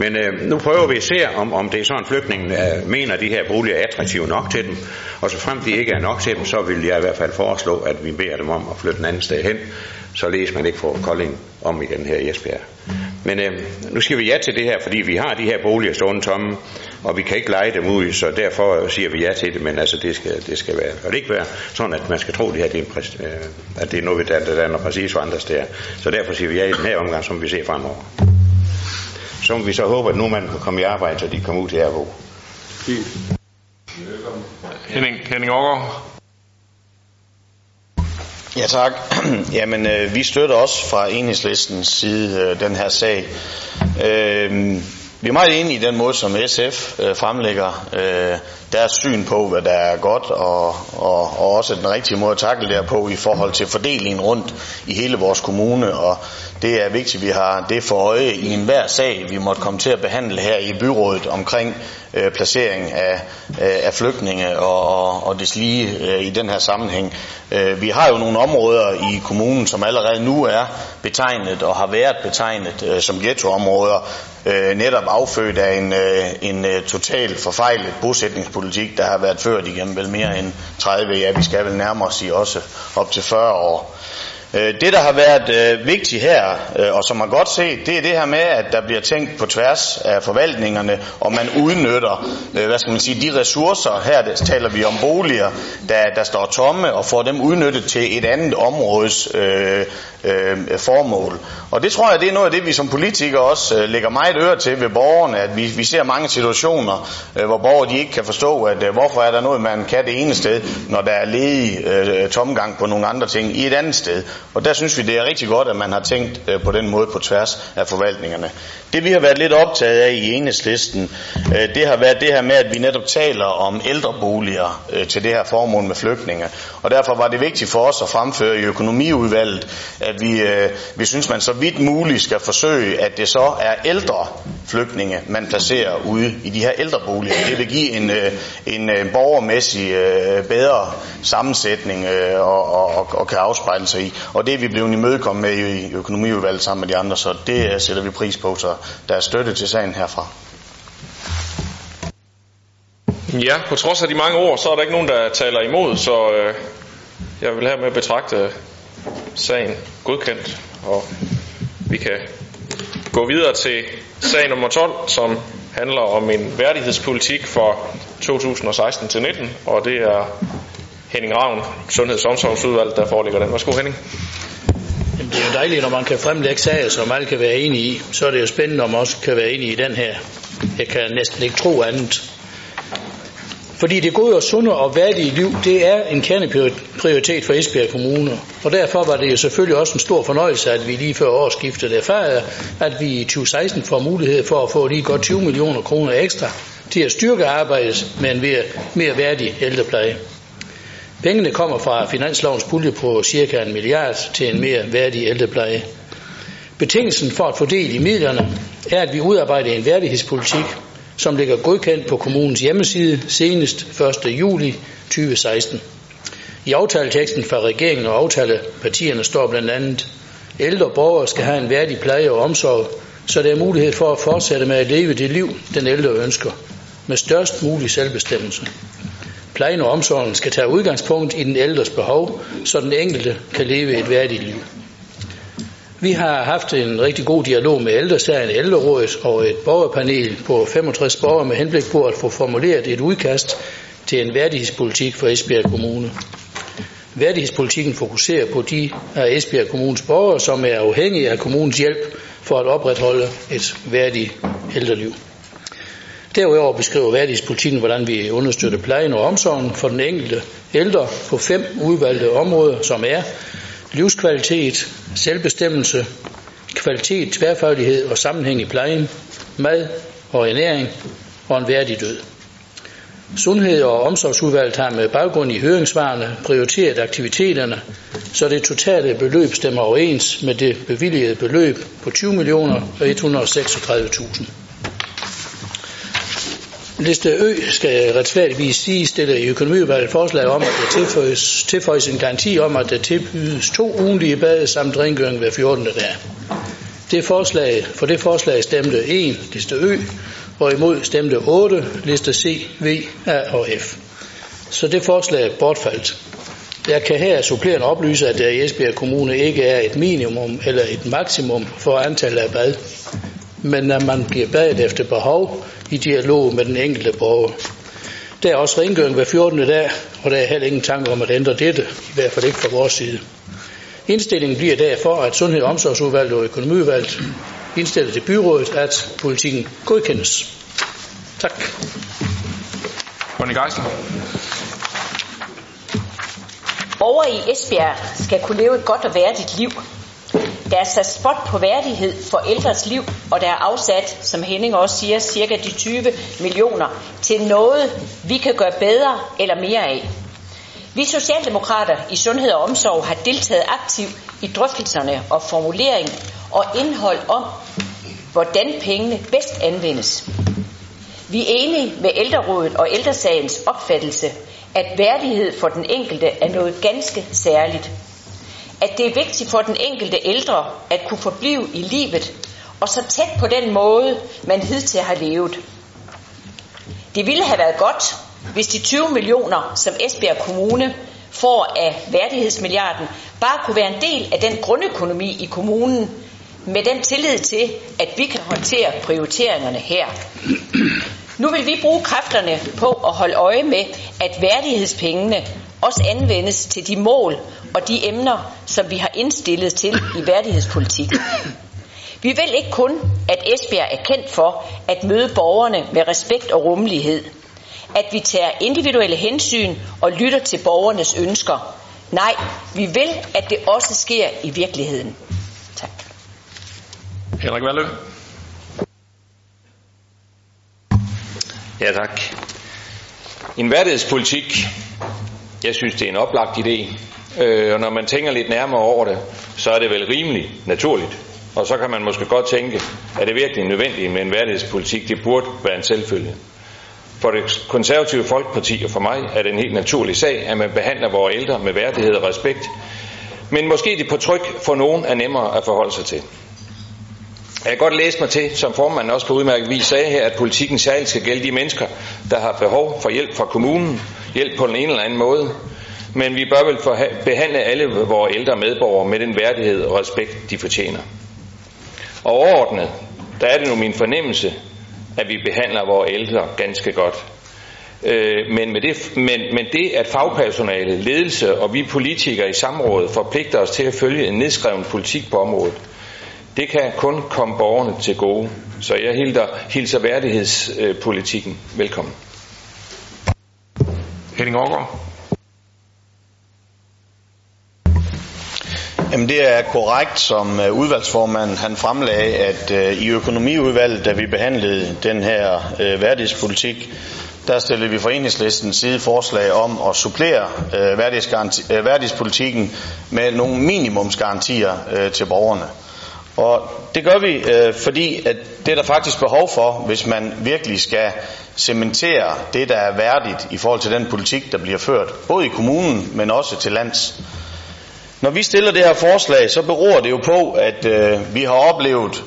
Men øh, nu prøver vi at se, om, om det er sådan, flygtningen øh, mener, at de her boliger er attraktive nok til dem. Og så frem de ikke er nok til dem, så vil jeg i hvert fald foreslå, at vi beder dem om at flytte en anden sted hen, således man ikke får Kolding om igen her i Esbjerg. Men øh, nu skal vi ja til det her, fordi vi har de her boliger stående tomme, og vi kan ikke lege dem ud, så derfor siger vi ja til det, men altså det skal, det skal være, og det ikke være sådan, at man skal tro, det her, det er, en præst, øh, at det er noget, der, der er præcis for andre steder. Så derfor siger vi ja i den her omgang, som vi ser fremover. Så må vi så håbe, at nu man kan komme i arbejde, så de kommer ud til at bo. Henning, Henning Aargaard. Ja tak. Jamen, øh, vi støtter også fra enhedslistens side øh, den her sag. Øh, vi er meget enige i den måde, som SF øh, fremlægger øh, deres syn på, hvad der er godt, og, og, og også den rigtige måde at takle det på i forhold til fordelingen rundt i hele vores kommune. Og det er vigtigt, at vi har det for øje i enhver sag, vi måtte komme til at behandle her i byrådet omkring øh, placering af, øh, af flygtninge og, og, og deslige øh, i den her sammenhæng. Øh, vi har jo nogle områder i kommunen, som allerede nu er betegnet og har været betegnet øh, som ghettoområder, øh, netop affødt af en, øh, en øh, total forfejlet bosætningspolitik, der har været ført igennem vel mere end 30, ja vi skal vel nærmere sige også op til 40 år. Øh, det, der har været øh, vigtigt her, øh, og som man godt se, det er det her med, at der bliver tænkt på tværs af forvaltningerne, og man udnytter, øh, hvad skal man sige, de ressourcer, her der taler vi om boliger, der, der står tomme, og får dem udnyttet til et andet områdes øh, øh, formål. Og det tror jeg, det er noget af det, vi som politikere også øh, lægger meget øre til ved borgerne, at vi, vi ser mange situationer, øh, hvor borgere de ikke kan forstå, at øh, hvorfor er der noget, man kan det ene sted, når der er ledig øh, tomgang på nogle andre ting i et andet sted. Og der synes vi, det er rigtig godt, at man har tænkt øh, på den måde på tværs af forvaltningerne. Det vi har været lidt optaget af i enhedslisten, øh, det har været det her med, at vi netop taler om ældreboliger øh, til det her formål med flygtninge. Og derfor var det vigtigt for os at fremføre i økonomiudvalget, at vi, øh, vi synes, man så vidt muligt skal forsøge, at det så er ældre flygtninge, man placerer ude i de her ældreboliger. Det vil give en, øh, en, en borgermæssig øh, bedre sammensætning øh, og, og, og kan afspejle sig i. Og det er vi blevet imødekommet med i økonomiudvalget sammen med de andre, så det øh, sætter vi pris på, så der er støtte til sagen herfra. Ja, på trods af de mange ord, så er der ikke nogen, der taler imod, så øh, jeg vil hermed betragte øh, sagen godkendt, og vi kan gå videre til sag nummer 12, som handler om en værdighedspolitik for 2016 til 19, og det er Henning Ravn, Sundheds- og Omsorgsudvalg, der foreligger den. Værsgo Henning. Jamen, det er jo dejligt, når man kan fremlægge sager, som alle kan være enige i. Så er det jo spændende, om man også kan være enige i den her. Jeg kan næsten ikke tro andet. Fordi det gode og sunde og værdige liv, det er en kerneprioritet for Esbjerg Kommune. Og derfor var det jo selvfølgelig også en stor fornøjelse, at vi lige før årsskiftet erfarede, at vi i 2016 får mulighed for at få lige godt 20 millioner kroner ekstra til at styrke arbejdet med en mere, mere værdig ældrepleje. Pengene kommer fra finanslovens pulje på cirka en milliard til en mere værdig ældrepleje. Betingelsen for at fordele i midlerne er, at vi udarbejder en værdighedspolitik, som ligger godkendt på kommunens hjemmeside senest 1. juli 2016. I aftaleteksten fra regeringen og aftalepartierne står blandt andet, ældre borgere skal have en værdig pleje og omsorg, så der er mulighed for at fortsætte med at leve det liv, den ældre ønsker, med størst mulig selvbestemmelse. Plejen og omsorgen skal tage udgangspunkt i den ældres behov, så den enkelte kan leve et værdigt liv. Vi har haft en rigtig god dialog med ældresagen, ældrerådet og et borgerpanel på 65 borgere med henblik på at få formuleret et udkast til en værdighedspolitik for Esbjerg Kommune. Værdighedspolitikken fokuserer på de af Esbjerg Kommunes borgere, som er afhængige af kommunens hjælp for at opretholde et værdigt ældreliv. Derudover beskriver værdighedspolitikken, hvordan vi understøtter plejen og omsorgen for den enkelte ældre på fem udvalgte områder, som er livskvalitet, selvbestemmelse, kvalitet, tværfaglighed og sammenhæng i plejen, mad og ernæring og en værdig død. Sundhed- og omsorgsudvalget har med baggrund i høringssvarene prioriteret aktiviteterne, så det totale beløb stemmer overens med det bevilligede beløb på 20 millioner og 136.000. Liste Ø skal retfærdigvis sige, stiller i økonomiudvalget forslag om, at der tilføjes, tilføjes en garanti om, at der tilbydes to ugenlige bade samt rengøring hver 14. dag. Det forslag, for det forslag stemte 1, liste Ø, og imod stemte 8, liste C, V, A og F. Så det forslag er bortfaldt. Jeg kan her supplerende oplyse, at der i Esbjerg Kommune ikke er et minimum eller et maksimum for antallet af bad, men at man bliver badet efter behov i dialog med den enkelte borger. Der er også rengøring hver 14. dag, og der er heller ingen tanke om at ændre dette, i hvert fald ikke fra vores side. Indstillingen bliver derfor, at Sundhed- og Omsorgsudvalget og Økonomiudvalget indstiller til byrådet, at politikken godkendes. Tak. Conny Geisler. Borgere i Esbjerg skal kunne leve et godt og værdigt liv. Der er sat spot på værdighed for ældres liv, og der er afsat, som Henning også siger, cirka de 20 millioner til noget, vi kan gøre bedre eller mere af. Vi Socialdemokrater i Sundhed og Omsorg har deltaget aktivt i drøftelserne og formulering og indhold om, hvordan pengene bedst anvendes. Vi er enige med ældrerådet og ældresagens opfattelse, at værdighed for den enkelte er noget ganske særligt. At det er vigtigt for den enkelte ældre at kunne forblive i livet, og så tæt på den måde, man hidtil har levet. Det ville have været godt, hvis de 20 millioner, som Esbjerg Kommune får af værdighedsmilliarden, bare kunne være en del af den grundøkonomi i kommunen, med den tillid til, at vi kan håndtere prioriteringerne her. Nu vil vi bruge kræfterne på at holde øje med, at værdighedspengene også anvendes til de mål og de emner, som vi har indstillet til i værdighedspolitikken. Vi vil ikke kun, at Esbjerg er kendt for at møde borgerne med respekt og rummelighed. At vi tager individuelle hensyn og lytter til borgernes ønsker. Nej, vi vil, at det også sker i virkeligheden. Tak. Henrik Valø. Ja, tak. En værdighedspolitik, jeg synes, det er en oplagt idé. Øh, og når man tænker lidt nærmere over det, så er det vel rimeligt naturligt. Og så kan man måske godt tænke, er det virkelig nødvendigt med en værdighedspolitik? Det burde være en selvfølge. For det konservative folkeparti og for mig er det en helt naturlig sag, at man behandler vores ældre med værdighed og respekt. Men måske det på tryk for nogen er nemmere at forholde sig til. Jeg kan godt læse mig til, som formanden også på udmærket vis sagde her, at politikken særligt skal gælde de mennesker, der har behov for hjælp fra kommunen, hjælp på den ene eller anden måde. Men vi bør vel behandle alle vores ældre medborgere med den værdighed og respekt, de fortjener. Og overordnet, der er det nu min fornemmelse, at vi behandler vores ældre ganske godt. Øh, men, med det, men, men det, at fagpersonale, ledelse og vi politikere i samrådet forpligter os til at følge en nedskreven politik på området, det kan kun komme borgerne til gode. Så jeg hilder, hilser værdighedspolitikken velkommen. Henning Aargaard. Jamen det er korrekt, som udvalgsformanden han fremlagde, at uh, i økonomiudvalget, da vi behandlede den her uh, værdighedspolitik, der stillede vi fra enhedslistens side forslag om at supplere uh, værdighedspolitikken med nogle minimumsgarantier til borgerne. Og det gør vi, øh, fordi at det er der faktisk behov for, hvis man virkelig skal cementere det, der er værdigt i forhold til den politik, der bliver ført, både i kommunen, men også til lands. Når vi stiller det her forslag, så beror det jo på, at øh, vi har oplevet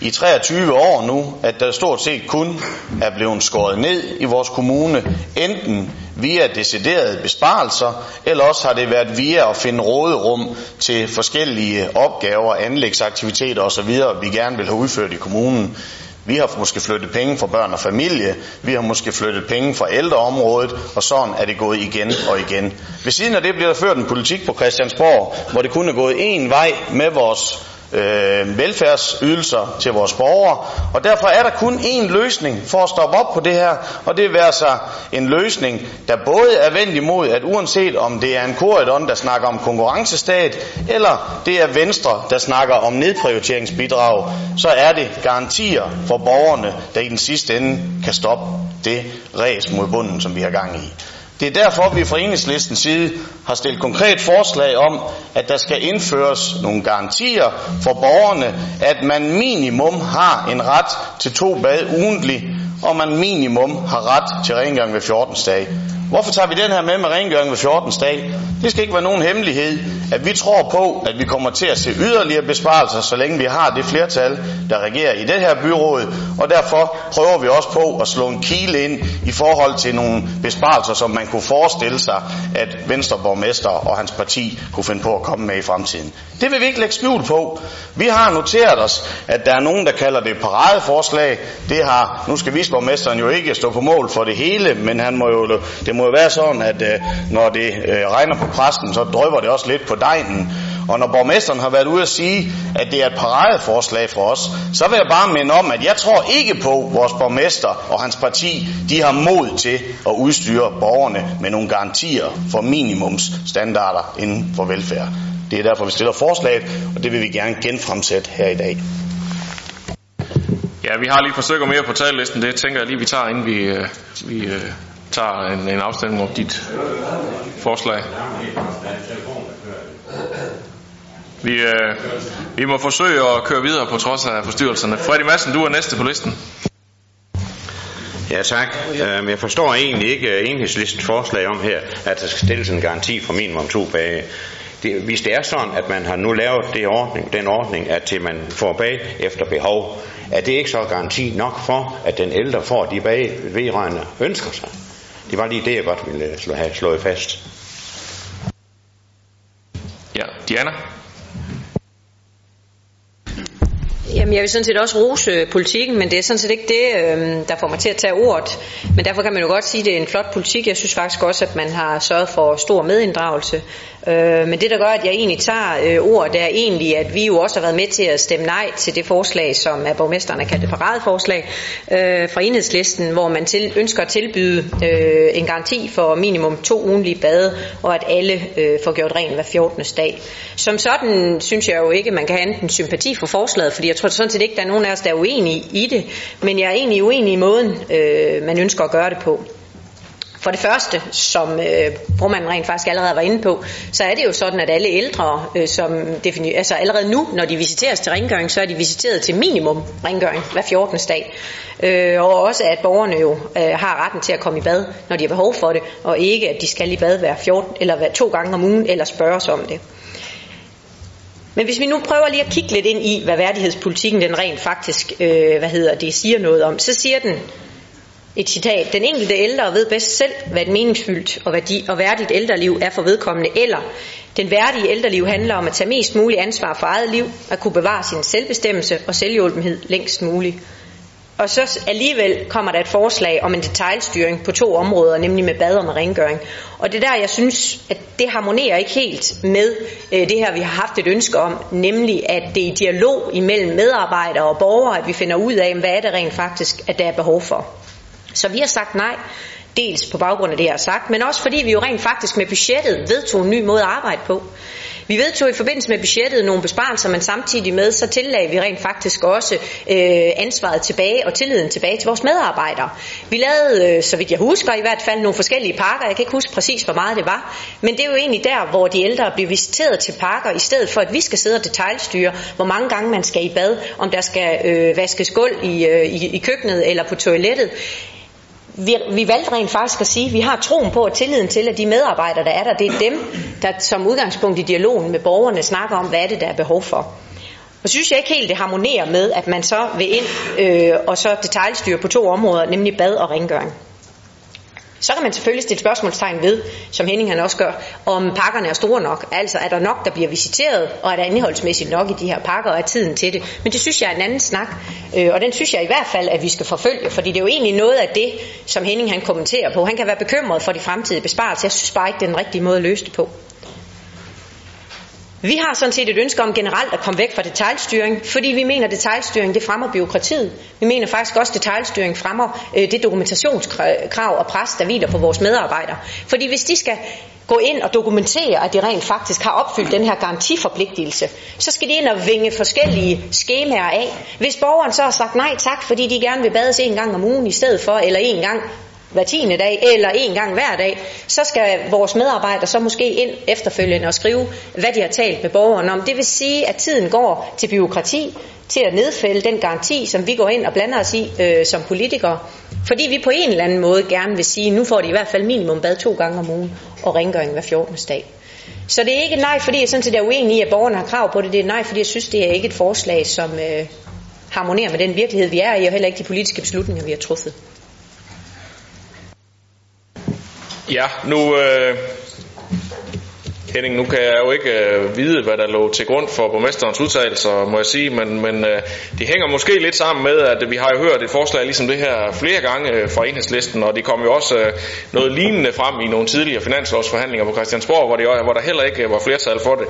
i 23 år nu, at der stort set kun er blevet skåret ned i vores kommune, enten via deciderede besparelser, eller også har det været via at finde råderum til forskellige opgaver, anlægsaktiviteter osv., vi gerne vil have udført i kommunen. Vi har måske flyttet penge fra børn og familie, vi har måske flyttet penge fra ældreområdet, og sådan er det gået igen og igen. Ved siden af det bliver der ført en politik på Christiansborg, hvor det kun er gået én vej med vores øh, velfærdsydelser til vores borgere, og derfor er der kun én løsning for at stoppe op på det her, og det er altså en løsning, der både er vendt imod, at uanset om det er en korridon, der snakker om konkurrencestat, eller det er Venstre, der snakker om nedprioriteringsbidrag, så er det garantier for borgerne, der i den sidste ende kan stoppe det ræs mod bunden, som vi har gang i. Det er derfor, vi fra enhedslistens side har stillet konkret forslag om, at der skal indføres nogle garantier for borgerne, at man minimum har en ret til to bad ugentligt, og man minimum har ret til rengøring ved 14 dag. Hvorfor tager vi den her med med rengøring ved 14 dag? Det skal ikke være nogen hemmelighed, at vi tror på, at vi kommer til at se yderligere besparelser, så længe vi har det flertal, der regerer i det her byråd, og derfor prøver vi også på at slå en kile ind i forhold til nogle besparelser, som man kunne forestille sig, at Venstreborgmester og hans parti kunne finde på at komme med i fremtiden. Det vil vi ikke lægge skjul på. Vi har noteret os, at der er nogen, der kalder det paradeforslag. Det har, nu skal visborgmesteren jo ikke stå på mål for det hele, men han må jo, det må jo være sådan, at øh, når det øh, regner på præsten, så drøber det også lidt på dejen. Og når borgmesteren har været ude at sige, at det er et paradeforslag for os, så vil jeg bare minde om, at jeg tror ikke på, at vores borgmester og hans parti, de har mod til at udstyre borgerne med nogle garantier for minimumsstandarder inden for velfærd. Det er derfor, vi stiller forslaget, og det vil vi gerne genfremsætte her i dag. Ja, vi har lige et stykker mere på tallisten. Det tænker jeg lige, vi tager, inden vi, øh, vi øh, tager en, en afstemning om dit forslag. Vi, øh, vi må forsøge at køre videre på trods af forstyrrelserne. Freddy Madsen, du er næste på listen. Ja tak. Øhm, jeg forstår egentlig ikke øh, enhedslistens forslag om her, at der skal stilles en garanti for minimum to bage. Det, hvis det er sådan, at man har nu lavet det ordning, den ordning, at til man får bag efter behov, er det ikke så garanti nok for, at den ældre får de bag vedrørende ønsker sig? Det var lige det, jeg godt ville øh, slå, have slået fast. Ja, Diana? Jamen, jeg vil sådan set også rose øh, politikken, men det er sådan set ikke det, øhm, der får mig til at tage ordet. Men derfor kan man jo godt sige, at det er en flot politik. Jeg synes faktisk også, at man har sørget for stor medinddragelse. Øh, men det, der gør, at jeg egentlig tager øh, ordet, det er egentlig, at vi jo også har været med til at stemme nej til det forslag, som er borgmesteren har kaldt det paradeforslag fra enhedslisten, hvor man til, ønsker at tilbyde en garanti for minimum to ugenlige bade, og at alle får gjort rent hver 14. dag. Som sådan synes jeg jo ikke, man kan have enten sympati for forslaget, fordi jeg tror sådan set ikke, der er nogen af os, der er uenige i det, men jeg er egentlig uenig i måden, øh, man ønsker at gøre det på. For det første, som øh, brugmanden rent faktisk allerede var inde på, så er det jo sådan, at alle ældre, øh, som defini- altså allerede nu, når de visiteres til rengøring, så er de visiteret til minimum rengøring hver 14. dag. Øh, og også at borgerne jo øh, har retten til at komme i bad, når de har behov for det, og ikke at de skal i bad hver 14 eller hver to gange om ugen, eller spørges om det. Men hvis vi nu prøver lige at kigge lidt ind i, hvad værdighedspolitikken den rent faktisk øh, hvad hedder det, siger noget om, så siger den, et citat. Den enkelte ældre ved bedst selv, hvad et meningsfyldt og, værdi, og værdigt ældreliv er for vedkommende, eller den værdige ældreliv handler om at tage mest muligt ansvar for eget liv, at kunne bevare sin selvbestemmelse og selvhjulpenhed længst muligt. Og så alligevel kommer der et forslag om en detaljstyring på to områder, nemlig med bad og med rengøring. Og det der, jeg synes, at det harmonerer ikke helt med øh, det her, vi har haft et ønske om, nemlig at det er i dialog imellem medarbejdere og borgere, at vi finder ud af, hvad er det rent faktisk, at der er behov for. Så vi har sagt nej, dels på baggrund af det, jeg har sagt, men også fordi vi jo rent faktisk med budgettet vedtog en ny måde at arbejde på. Vi vedtog i forbindelse med budgettet nogle besparelser, men samtidig med, så tillagde vi rent faktisk også øh, ansvaret tilbage og tilliden tilbage til vores medarbejdere. Vi lavede, øh, så vidt jeg husker i hvert fald, nogle forskellige pakker. Jeg kan ikke huske præcis, hvor meget det var. Men det er jo egentlig der, hvor de ældre bliver visiteret til pakker, i stedet for at vi skal sidde og detaljstyre, hvor mange gange man skal i bad, om der skal øh, vaskes gulv i, øh, i, i køkkenet eller på toilettet vi, vi valgte rent faktisk at sige, at vi har troen på og tilliden til, at de medarbejdere, der er der, det er dem, der som udgangspunkt i dialogen med borgerne snakker om, hvad er det, der er behov for. Og synes jeg ikke helt, det harmonerer med, at man så vil ind øh, og så detaljstyre på to områder, nemlig bad og rengøring. Så kan man selvfølgelig stille spørgsmålstegn ved, som Henning han også gør, om pakkerne er store nok. Altså er der nok, der bliver visiteret, og er der indholdsmæssigt nok i de her pakker, og er tiden til det. Men det synes jeg er en anden snak, øh, og den synes jeg i hvert fald, at vi skal forfølge, fordi det er jo egentlig noget af det, som Henning han kommenterer på. Han kan være bekymret for de fremtidige besparelser. Jeg synes bare ikke, det er den rigtige måde at løse det på. Vi har sådan set et ønske om generelt at komme væk fra detaljstyring, fordi vi mener, at detaljstyring det fremmer byråkratiet. Vi mener faktisk også, at detaljstyring fremmer øh, det dokumentationskrav og pres, der hviler på vores medarbejdere. Fordi hvis de skal gå ind og dokumentere, at de rent faktisk har opfyldt den her garantiforpligtelse, så skal de ind og vinge forskellige skemaer af. Hvis borgeren så har sagt nej tak, fordi de gerne vil bades en gang om ugen i stedet for, eller en gang hver tiende dag, eller en gang hver dag, så skal vores medarbejdere så måske ind efterfølgende og skrive, hvad de har talt med borgeren om. Det vil sige, at tiden går til byråkrati, til at nedfælde den garanti, som vi går ind og blander os i øh, som politikere. Fordi vi på en eller anden måde gerne vil sige, nu får de i hvert fald minimum bad to gange om ugen, og rengøring hver 14. dag. Så det er ikke nej, fordi jeg sådan set er uenig i, at borgerne har krav på det. Det er nej, fordi jeg synes, det er ikke et forslag, som øh, harmonerer med den virkelighed, vi er i, og heller ikke de politiske beslutninger, vi har truffet. Ja, nu... Øh, Henning, nu kan jeg jo ikke øh, vide, hvad der lå til grund for borgmesterens udtalelser, må jeg sige, men, men øh, det hænger måske lidt sammen med, at vi har jo hørt et forslag ligesom det her flere gange øh, fra enhedslisten, og det kom jo også øh, noget lignende frem i nogle tidligere finanslovsforhandlinger på Christiansborg, hvor, det, hvor der heller ikke øh, var flertal for det.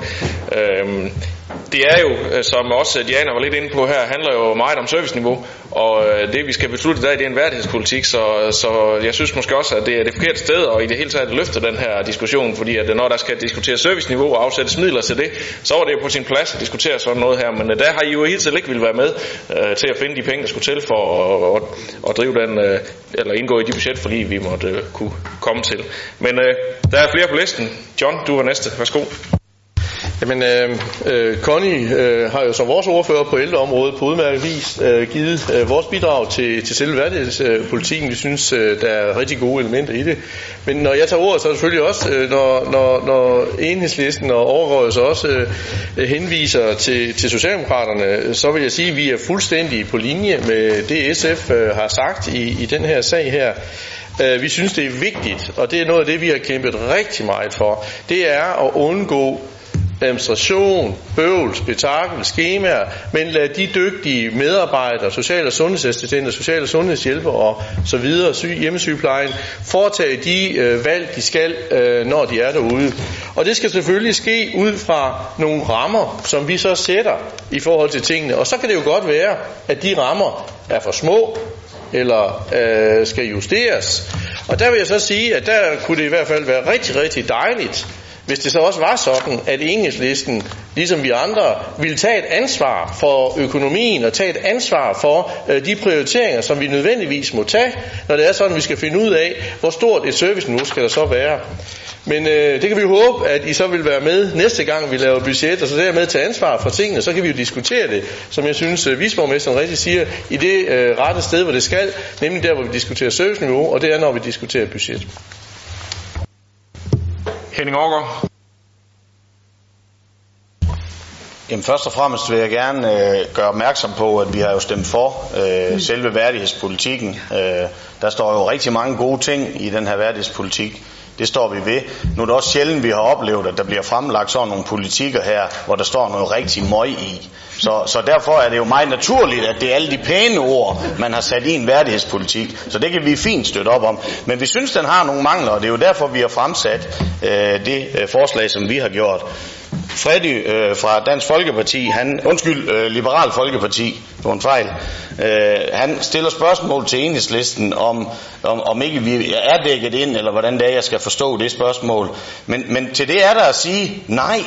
Øh, det er jo, øh, som også Diana var lidt inde på her, handler jo meget om serviceniveau, og øh, det vi skal beslutte i dag, det er en værdighedspolitik, så, så jeg synes måske også, at det er det forkerte sted, og i det hele taget løfte den her diskussion, fordi at når der skal diskuteres serviceniveau og afsættes midler til det, så var det jo på sin plads at diskutere sådan noget her, men øh, der har I jo helt ikke ville være med øh, til at finde de penge, der skulle til for at, at, at drive den, øh, eller indgå i de budget, fordi vi måtte øh, kunne komme til. Men øh, der er flere på listen. John, du er næste. Værsgo. Jamen, øh, øh, Connie øh, har jo som vores ordfører på ældreområdet på udmærket vis øh, givet øh, vores bidrag til, til selve værdighedspolitikken. Vi synes, øh, der er rigtig gode elementer i det. Men når jeg tager ordet, så er det selvfølgelig også, øh, når, når, når enhedslisten og overrådet så også øh, henviser til, til Socialdemokraterne, så vil jeg sige, at vi er fuldstændig på linje med det, SF øh, har sagt i, i den her sag her. Øh, vi synes, det er vigtigt, og det er noget af det, vi har kæmpet rigtig meget for. Det er at undgå administration, bøvl, spektakel, skemaer, men lad de dygtige medarbejdere, social- og sundhedsassistenter, social- og sundhedshjælper og så videre, syg, hjemmesygeplejen, foretage de øh, valg, de skal, øh, når de er derude. Og det skal selvfølgelig ske ud fra nogle rammer, som vi så sætter i forhold til tingene. Og så kan det jo godt være, at de rammer er for små, eller øh, skal justeres. Og der vil jeg så sige, at der kunne det i hvert fald være rigtig, rigtig dejligt, hvis det så også var sådan, at enhedslisten, ligesom vi andre, ville tage et ansvar for økonomien og tage et ansvar for øh, de prioriteringer, som vi nødvendigvis må tage, når det er sådan, at vi skal finde ud af, hvor stort et service nu skal der så være. Men øh, det kan vi jo håbe, at I så vil være med næste gang, vi laver budget, og så dermed tage ansvar for tingene, så kan vi jo diskutere det, som jeg synes, øh, visborgmesteren rigtig siger, i det øh, rette sted, hvor det skal, nemlig der, hvor vi diskuterer serviceniveau, og det er, når vi diskuterer budget. Henning Aargaard. Jamen først og fremmest vil jeg gerne øh, gøre opmærksom på, at vi har jo stemt for øh, mm. selve værdighedspolitikken. Øh, der står jo rigtig mange gode ting i den her værdighedspolitik. Det står vi ved. Nu er det også sjældent, vi har oplevet, at der bliver fremlagt sådan nogle politikker her, hvor der står noget rigtig møg i. Så, så derfor er det jo meget naturligt, at det er alle de pæne ord, man har sat i en værdighedspolitik. Så det kan vi fint støtte op om. Men vi synes, den har nogle mangler, og det er jo derfor, vi har fremsat øh, det øh, forslag, som vi har gjort. Freddy øh, fra Dansk Folkeparti, han, undskyld, øh, Liberal Folkeparti, på en fejl, øh, han stiller spørgsmål til enhedslisten om, om, om ikke vi er dækket ind, eller hvordan det er, jeg skal forstå det spørgsmål. Men, men til det er der at sige, nej,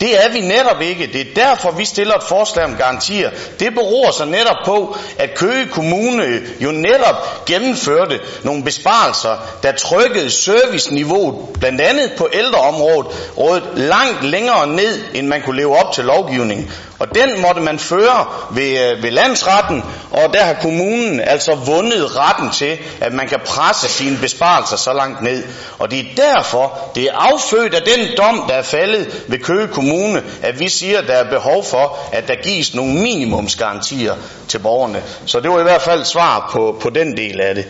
det er vi netop ikke. Det er derfor, vi stiller et forslag om garantier. Det beror så netop på, at Køge Kommune jo netop gennemførte nogle besparelser, der trykkede serviceniveauet, blandt andet på ældreområdet, rådet langt længere ned, end man kunne leve op til lovgivningen. Og den måtte man føre ved, øh, ved landsretten, og der har kommunen altså vundet retten til, at man kan presse sine besparelser så langt ned. Og det er derfor, det er affødt af den dom, der er faldet ved Køge Kommune, at vi siger, at der er behov for, at der gives nogle minimumsgarantier til borgerne. Så det var i hvert fald svar på, på den del af det.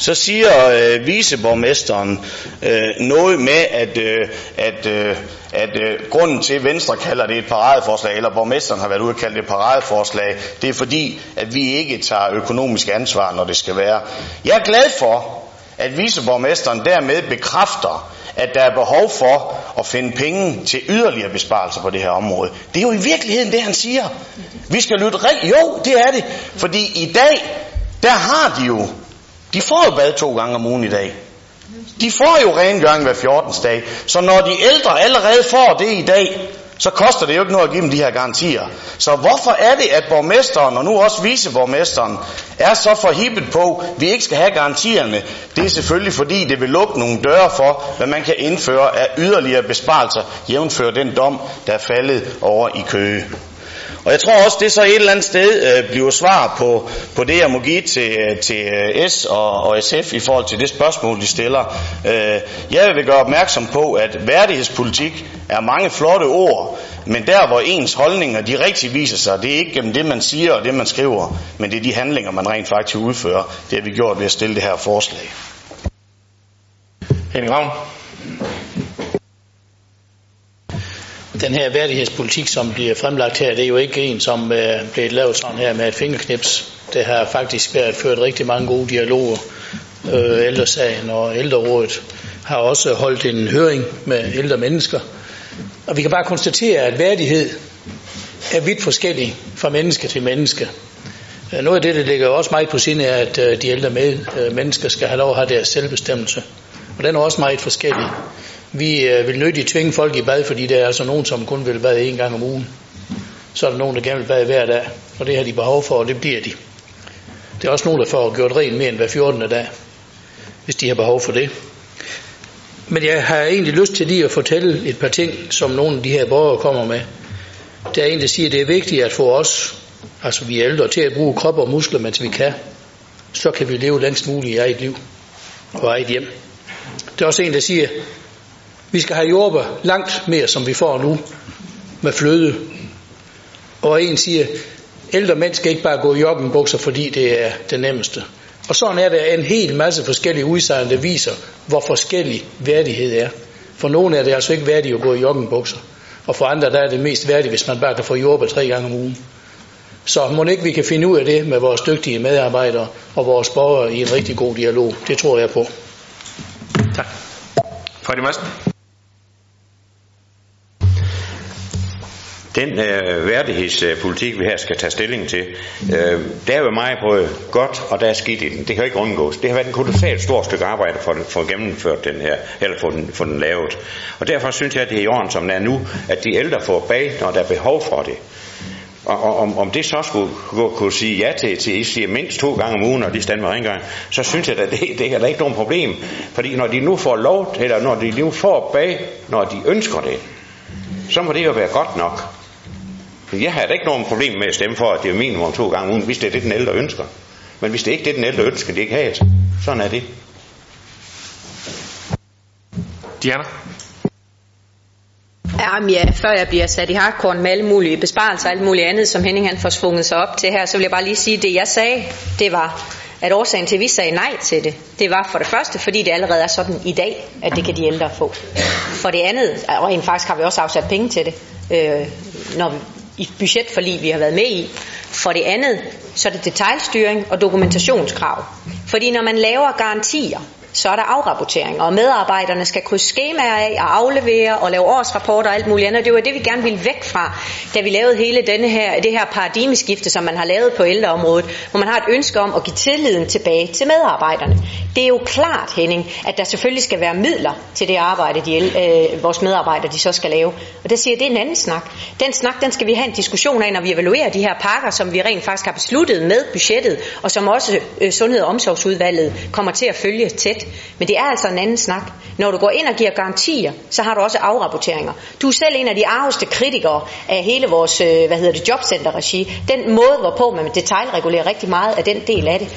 Så siger øh, viceborgmesteren øh, noget med, at, øh, at, øh, at øh, grunden til, at Venstre kalder det et paradeforslag, eller borgmesteren har været ude og kalde det et paradeforslag, det er fordi, at vi ikke tager økonomisk ansvar, når det skal være. Jeg er glad for, at viceborgmesteren dermed bekræfter, at der er behov for at finde penge til yderligere besparelser på det her område. Det er jo i virkeligheden det, han siger. Vi skal lytte rigtigt. Jo, det er det. Fordi i dag, der har de jo, de får jo bad to gange om ugen i dag. De får jo rengøring hver 14. dag. Så når de ældre allerede får det i dag, så koster det jo ikke noget at give dem de her garantier. Så hvorfor er det, at borgmesteren, og nu også viceborgmesteren, er så forhippet på, at vi ikke skal have garantierne? Det er selvfølgelig fordi, det vil lukke nogle døre for, hvad man kan indføre af yderligere besparelser, jævnfører den dom, der er faldet over i Køge. Og jeg tror også, det så et eller andet sted øh, bliver svar på, på det, jeg må give til, øh, til øh, S og, og SF i forhold til det spørgsmål, de stiller. Øh, jeg vil gøre opmærksom på, at værdighedspolitik er mange flotte ord, men der, hvor ens holdninger de rigtig viser sig, det er ikke gennem det, man siger og det, man skriver, men det er de handlinger, man rent faktisk udfører. Det har vi gjort ved at stille det her forslag. Henning Ravn. Den her værdighedspolitik, som bliver fremlagt her, det er jo ikke en, som øh, blev lavet sådan her med et fingerknips. Det har faktisk været ført rigtig mange gode dialoger. Øh, ældresagen og ældrerådet har også holdt en høring med ældre mennesker. Og vi kan bare konstatere, at værdighed er vidt forskellig fra menneske til menneske. Øh, noget af det, der ligger også meget på sinde, er, at øh, de ældre med, øh, mennesker skal have lov at have deres selvbestemmelse. Og den er også meget forskellig. Vi øh, vil nødigt tvinge folk i bad, fordi der er altså nogen, som kun vil bade en gang om ugen. Så er der nogen, der gerne vil bade hver dag, og det har de behov for, og det bliver de. Der er også nogen, der får gjort rent mere end hver 14. dag, hvis de har behov for det. Men jeg har egentlig lyst til lige at fortælle et par ting, som nogle af de her borgere kommer med. Der er en, der siger, at det er vigtigt at få os, altså vi ældre, til at bruge krop og muskler, mens vi kan. Så kan vi leve længst muligt i eget liv og eget hjem. Der er også en, der siger, vi skal have jordbær langt mere, som vi får nu, med fløde. Og en siger, ældre mænd skal ikke bare gå i joggingbukser, fordi det er det nemmeste. Og sådan er der en hel masse forskellige udsagn, der viser, hvor forskellig værdighed er. For nogle er det altså ikke værdigt at gå i joggingbukser. Og for andre der er det mest værdigt, hvis man bare kan få jordbær tre gange om ugen. Så må ikke vi kan finde ud af det med vores dygtige medarbejdere og vores borgere i en rigtig god dialog. Det tror jeg på. Tak. Fredrik Madsen. Den øh, værdighedspolitik, vi her skal tage stilling til, øh, der er jo meget både godt, og der er skidt i den. Det kan jo ikke undgås. Det har været en kolossalt stort stykke arbejde for, for at gennemføre den her, eller for den, for den lavet. Og derfor synes jeg, at det er i orden, som den er nu, at de ældre får bag, når der er behov for det. Og, og om, om det så skulle gå, kunne sige ja til, til I siger mindst to gange om ugen, når de stander med rengøring, så synes jeg, at det, det er der ikke nogen problem. Fordi når de nu får lov, eller når de nu får bag, når de ønsker det, så må det jo være godt nok. Jeg har da ikke nogen problem med at stemme for, at det er minimum to gange ugen, hvis det er det, den ældre ønsker. Men hvis det ikke er det, den ældre ønsker, det ikke have det. Sådan er det. Diana? Jamen ja, før jeg bliver sat i hardcore med alle mulige besparelser og alt muligt andet, som Henning han får svunget sig op til her, så vil jeg bare lige sige, at det jeg sagde, det var, at årsagen til, at vi sagde nej til det, det var for det første, fordi det allerede er sådan i dag, at det kan de ældre få. For det andet, og rent faktisk har vi også afsat penge til det, øh, når vi, i budgetforlig, vi har været med i. For det andet, så er det detaljstyring og dokumentationskrav. Fordi når man laver garantier, så er der afrapportering, og medarbejderne skal krydse skemaer af og aflevere og lave årsrapporter og alt muligt andet. Det var det, vi gerne ville væk fra, da vi lavede hele denne her, det her paradigmeskifte, som man har lavet på ældreområdet, hvor man har et ønske om at give tilliden tilbage til medarbejderne. Det er jo klart, Henning, at der selvfølgelig skal være midler til det arbejde, de, øh, vores medarbejdere de så skal lave. Og der siger jeg, det er en anden snak. Den snak, den skal vi have en diskussion af, når vi evaluerer de her pakker, som vi rent faktisk har besluttet med budgettet, og som også øh, Sundhed- og Omsorgsudvalget kommer til at følge tæt. Men det er altså en anden snak. Når du går ind og giver garantier, så har du også afrapporteringer. Du er selv en af de arveste kritikere af hele vores øh, hvad hedder det, jobcenterregi. Den måde, hvorpå man detaljregulerer rigtig meget af den del af det.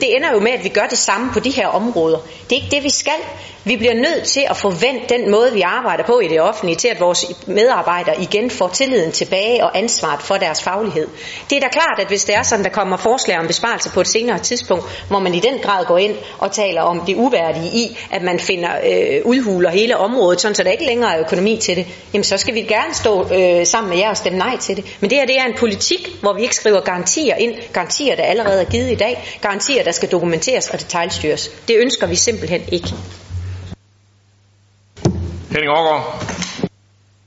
Det ender jo med, at vi gør det samme på de her områder. Det er ikke det, vi skal. Vi bliver nødt til at forvente den måde, vi arbejder på i det offentlige, til at vores medarbejdere igen får tilliden tilbage og ansvaret for deres faglighed. Det er da klart, at hvis det er sådan, der kommer forslag om besparelser på et senere tidspunkt, hvor man i den grad går ind og taler om det uværdige i, at man finder øh, udhuler hele området, sådan så der ikke længere er økonomi til det, jamen så skal vi gerne stå øh, sammen med jer og stemme nej til det. Men det her det er en politik, hvor vi ikke skriver garantier ind, garantier, der allerede er givet i dag, garantier, der skal dokumenteres og detaljstyres. Det ønsker vi simpelthen ikke. Henning Aargaard.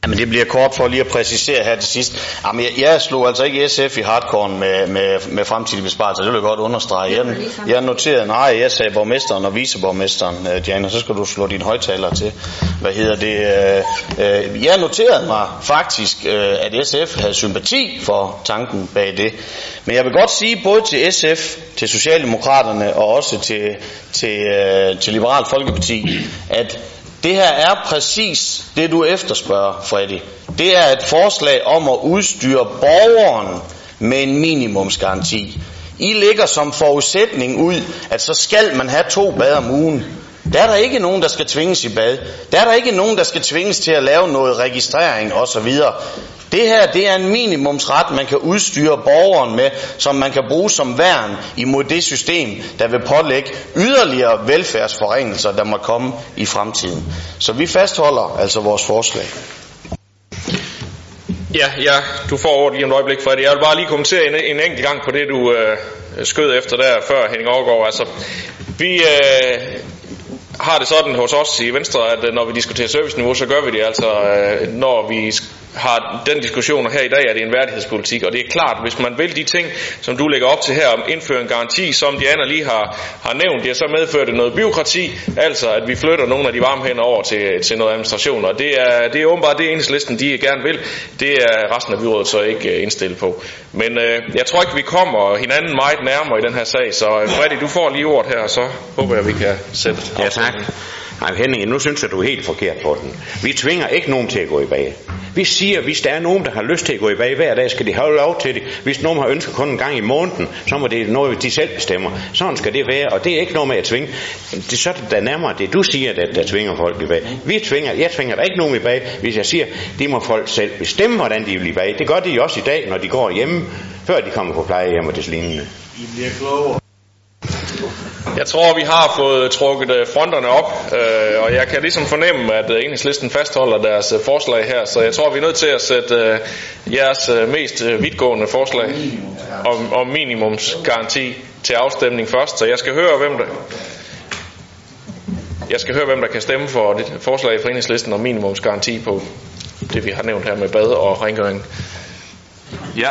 Jamen det bliver kort for lige at præcisere her til sidst. Jamen jeg, jeg slog altså ikke SF i hardcore med, med, med fremtidige besparelser, det vil jeg godt understrege. Jeg, jeg noterede, nej, jeg sagde borgmesteren og viceborgmesteren, uh, Diana, så skal du slå dine højtaler til. Hvad hedder det? Uh, uh, jeg noterede mig faktisk, uh, at SF havde sympati for tanken bag det. Men jeg vil godt sige både til SF, til Socialdemokraterne og også til, til, uh, til Liberal Folkeparti, at det her er præcis det, du efterspørger, Freddy. Det er et forslag om at udstyre borgeren med en minimumsgaranti. I ligger som forudsætning ud, at så skal man have to bad om ugen. Der er der ikke nogen, der skal tvinges i bad. Der er der ikke nogen, der skal tvinges til at lave noget registrering osv. Det her, det er en minimumsret, man kan udstyre borgeren med, som man kan bruge som værn imod det system, der vil pålægge yderligere velfærdsforringelser, der må komme i fremtiden. Så vi fastholder altså vores forslag. Ja, ja, du får ordet lige om et øjeblik, Freddy. Jeg vil bare lige kommentere en, en enkelt gang på det, du øh, skød efter der før, Henning Overgaard. Altså, vi øh, har det sådan hos os i Venstre, at øh, når vi diskuterer serviceniveau, så gør vi det altså, øh, når vi har den diskussion her i dag, er det en værdighedspolitik, og det er klart, hvis man vil de ting, som du lægger op til her, om indføre en garanti, som de andre lige har, har nævnt, har så medført det noget byråkrati, altså at vi flytter nogle af de varme hænder over til, til noget administration, og det er, det er åbenbart det enhedslisten, de gerne vil, det er resten af byrådet så ikke indstillet på. Men øh, jeg tror ikke, vi kommer hinanden meget nærmere i den her sag, så Freddy, du får lige ordet her, og så håber jeg, vi kan sætte Ja, tak. Nej, Henning, nu synes jeg, du er helt forkert på den. Vi tvinger ikke nogen til at gå i bag. Vi siger, hvis der er nogen, der har lyst til at gå i bag hver dag, skal de have lov til det. Hvis nogen har ønsket kun en gang i måneden, så må det noget, de selv bestemmer. Sådan skal det være, og det er ikke noget med at tvinge. Det er så der nærmere det, du siger, der, der tvinger folk i bag. Vi tvinger, jeg tvinger der ikke nogen i bag, hvis jeg siger, det må folk selv bestemme, hvordan de vil i bag. Det gør de også i dag, når de går hjemme, før de kommer på plejehjem og det lignende. I bliver klogere. Jeg tror, vi har fået trukket fronterne op, øh, og jeg kan ligesom fornemme, at enhedslisten fastholder deres forslag her, så jeg tror, vi er nødt til at sætte øh, jeres mest vidtgående forslag om, om minimumsgaranti til afstemning først, så jeg skal høre, hvem der, jeg skal høre, hvem der kan stemme for det forslag fra enhedslisten om minimumsgaranti på det, vi har nævnt her med bad og rengøring. Ja.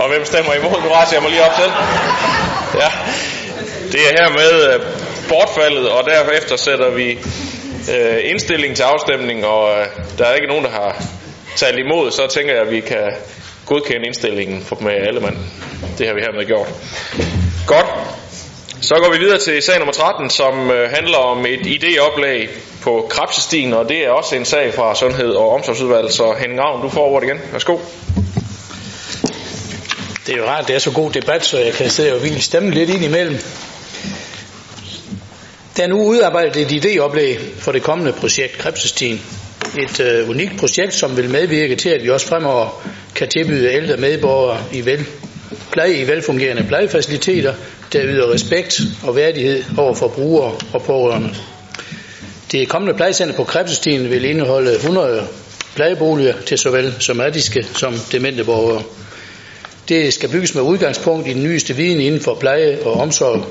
Og hvem stemmer imod? Nu rejser jeg mig lige op selv. Ja. Det er hermed øh, bortfaldet, og derefter sætter vi øh, indstilling til afstemning, og øh, der er ikke nogen, der har talt imod, så tænker jeg, at vi kan godkende indstillingen med alle mand. Det har vi hermed gjort. Godt. Så går vi videre til sag nummer 13, som øh, handler om et idéoplag på Krabsestien, og det er også en sag fra Sundhed- og Omsorgsudvalget, så Henning Ravn, du får ordet igen. Værsgo. Det er jo rart, det er så god debat, så jeg kan sidde og virkelig stemme lidt ind imellem. Der er nu udarbejdet et idéoplæg for det kommende projekt Krebsestien. Et øh, unikt projekt, som vil medvirke til, at vi også fremover kan tilbyde ældre medborgere i vel, pleje i velfungerende plejefaciliteter, der yder respekt og værdighed over for brugere og pårørende. Det kommende plejecenter på Krebsestien vil indeholde 100 plejeboliger til såvel somatiske som demente borgere. Det skal bygges med udgangspunkt i den nyeste viden inden for pleje og omsorg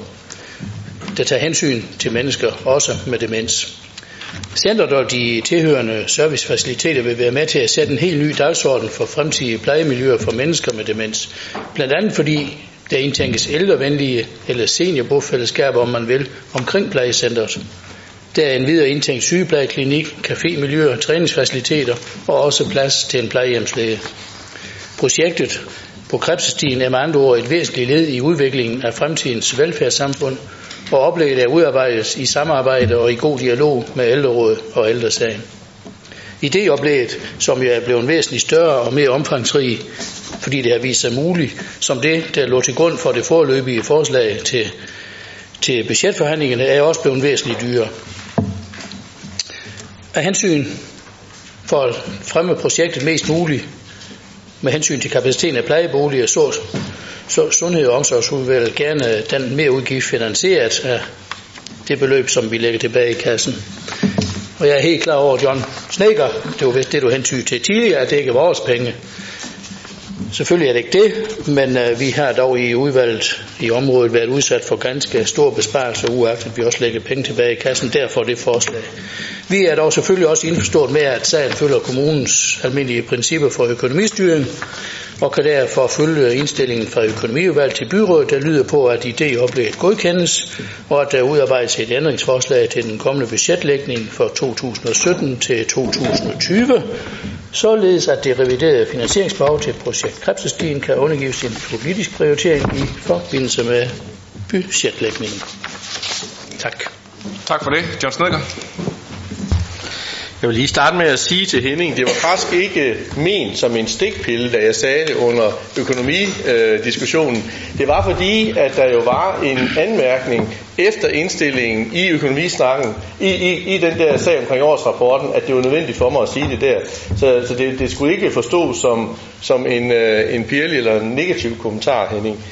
der tager hensyn til mennesker, også med demens. Centret og de tilhørende servicefaciliteter vil være med til at sætte en helt ny dagsorden for fremtidige plejemiljøer for mennesker med demens. Blandt andet fordi der indtænkes ældrevenlige eller seniorbofællesskaber, om man vil, omkring plejecentret. Der er en videre indtænkt sygeplejeklinik, cafémiljøer, træningsfaciliteter og også plads til en plejehjemslæge. Projektet på Krebsestien er med andre ord et væsentligt led i udviklingen af fremtidens velfærdssamfund, og oplægget er udarbejdet i samarbejde og i god dialog med ældrerådet og ældresagen. Ideoplægget, som jo er blevet væsentligt større og mere omfangsrig, fordi det har vist sig muligt, som det, der lå til grund for det foreløbige forslag til, til budgetforhandlingerne, er også blevet væsentligt dyrere. Af hensyn for at fremme projektet mest muligt, med hensyn til kapaciteten af plejeboliger, så, så Sundhed- og Omsorgsudvalget gerne den mere udgift finansieret af det beløb, som vi lægger tilbage i kassen. Og jeg er helt klar over, John Snækker, det var vist det, du hentydede til tidligere, at det ikke er vores penge. Selvfølgelig er det ikke det, men øh, vi har dog i udvalget i området været udsat for ganske store besparelser, uagtet vi også lægger penge tilbage i kassen, derfor det forslag. Vi er dog selvfølgelig også indforstået med, at sagen følger kommunens almindelige principper for økonomistyring, og kan derfor følge indstillingen fra økonomiudvalget til byrådet, der lyder på, at idéoplægget godkendes, og at der udarbejdes et ændringsforslag til den kommende budgetlægning for 2017 til 2020, således at det reviderede finansieringsbehov til projekt Krebsestien kan undergives en politisk prioritering i forbindelse med budgetlægningen. Tak. Tak for det. John Snedker. Jeg vil lige starte med at sige til Henning, det var faktisk ikke ment som en stikpille, da jeg sagde det under økonomidiskussionen. Det var fordi, at der jo var en anmærkning efter indstillingen i økonomisnakken, i, i, i den der sag omkring årsrapporten, at det var nødvendigt for mig at sige det der. Så, så det, det skulle ikke forstås som, som en, øh, en pirlig eller en negativ kommentar, Henning.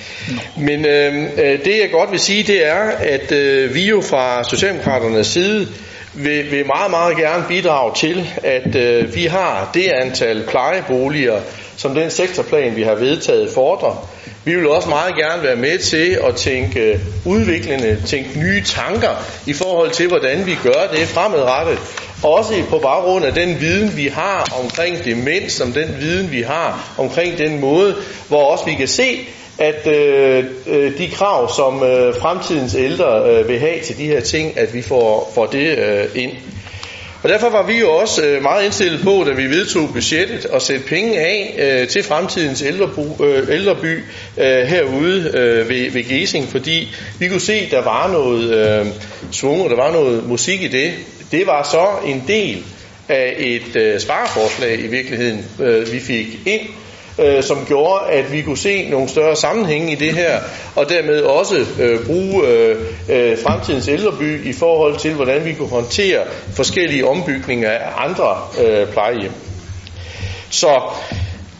Men øh, øh det jeg godt vil sige, det er, at øh, vi jo fra Socialdemokraternes side vil, vil meget, meget gerne bidrage til, at øh, vi har det antal plejeboliger, som den sektorplan, vi har vedtaget, fordrer. Vi vil også meget gerne være med til at tænke øh, udviklende, tænke nye tanker i forhold til, hvordan vi gør det fremadrettet. Også på baggrund af den viden, vi har omkring demens, om den viden, vi har omkring den måde, hvor også vi kan se, at øh, øh, de krav, som øh, fremtidens ældre øh, vil have til de her ting, at vi får, får det øh, ind. Og derfor var vi jo også øh, meget indstillet på, da vi vedtog budgettet, at sætte penge af øh, til fremtidens ældrebu, øh, ældreby øh, herude øh, ved, ved Gesing, fordi vi kunne se, der var noget øh, svung, og der var noget musik i det. Det var så en del af et øh, spareforslag i virkeligheden, øh, vi fik ind, øh, som gjorde, at vi kunne se nogle større sammenhænge i det her, og dermed også øh, bruge øh, øh, fremtidens ældreby i forhold til, hvordan vi kunne håndtere forskellige ombygninger af andre øh, plejehjem. Så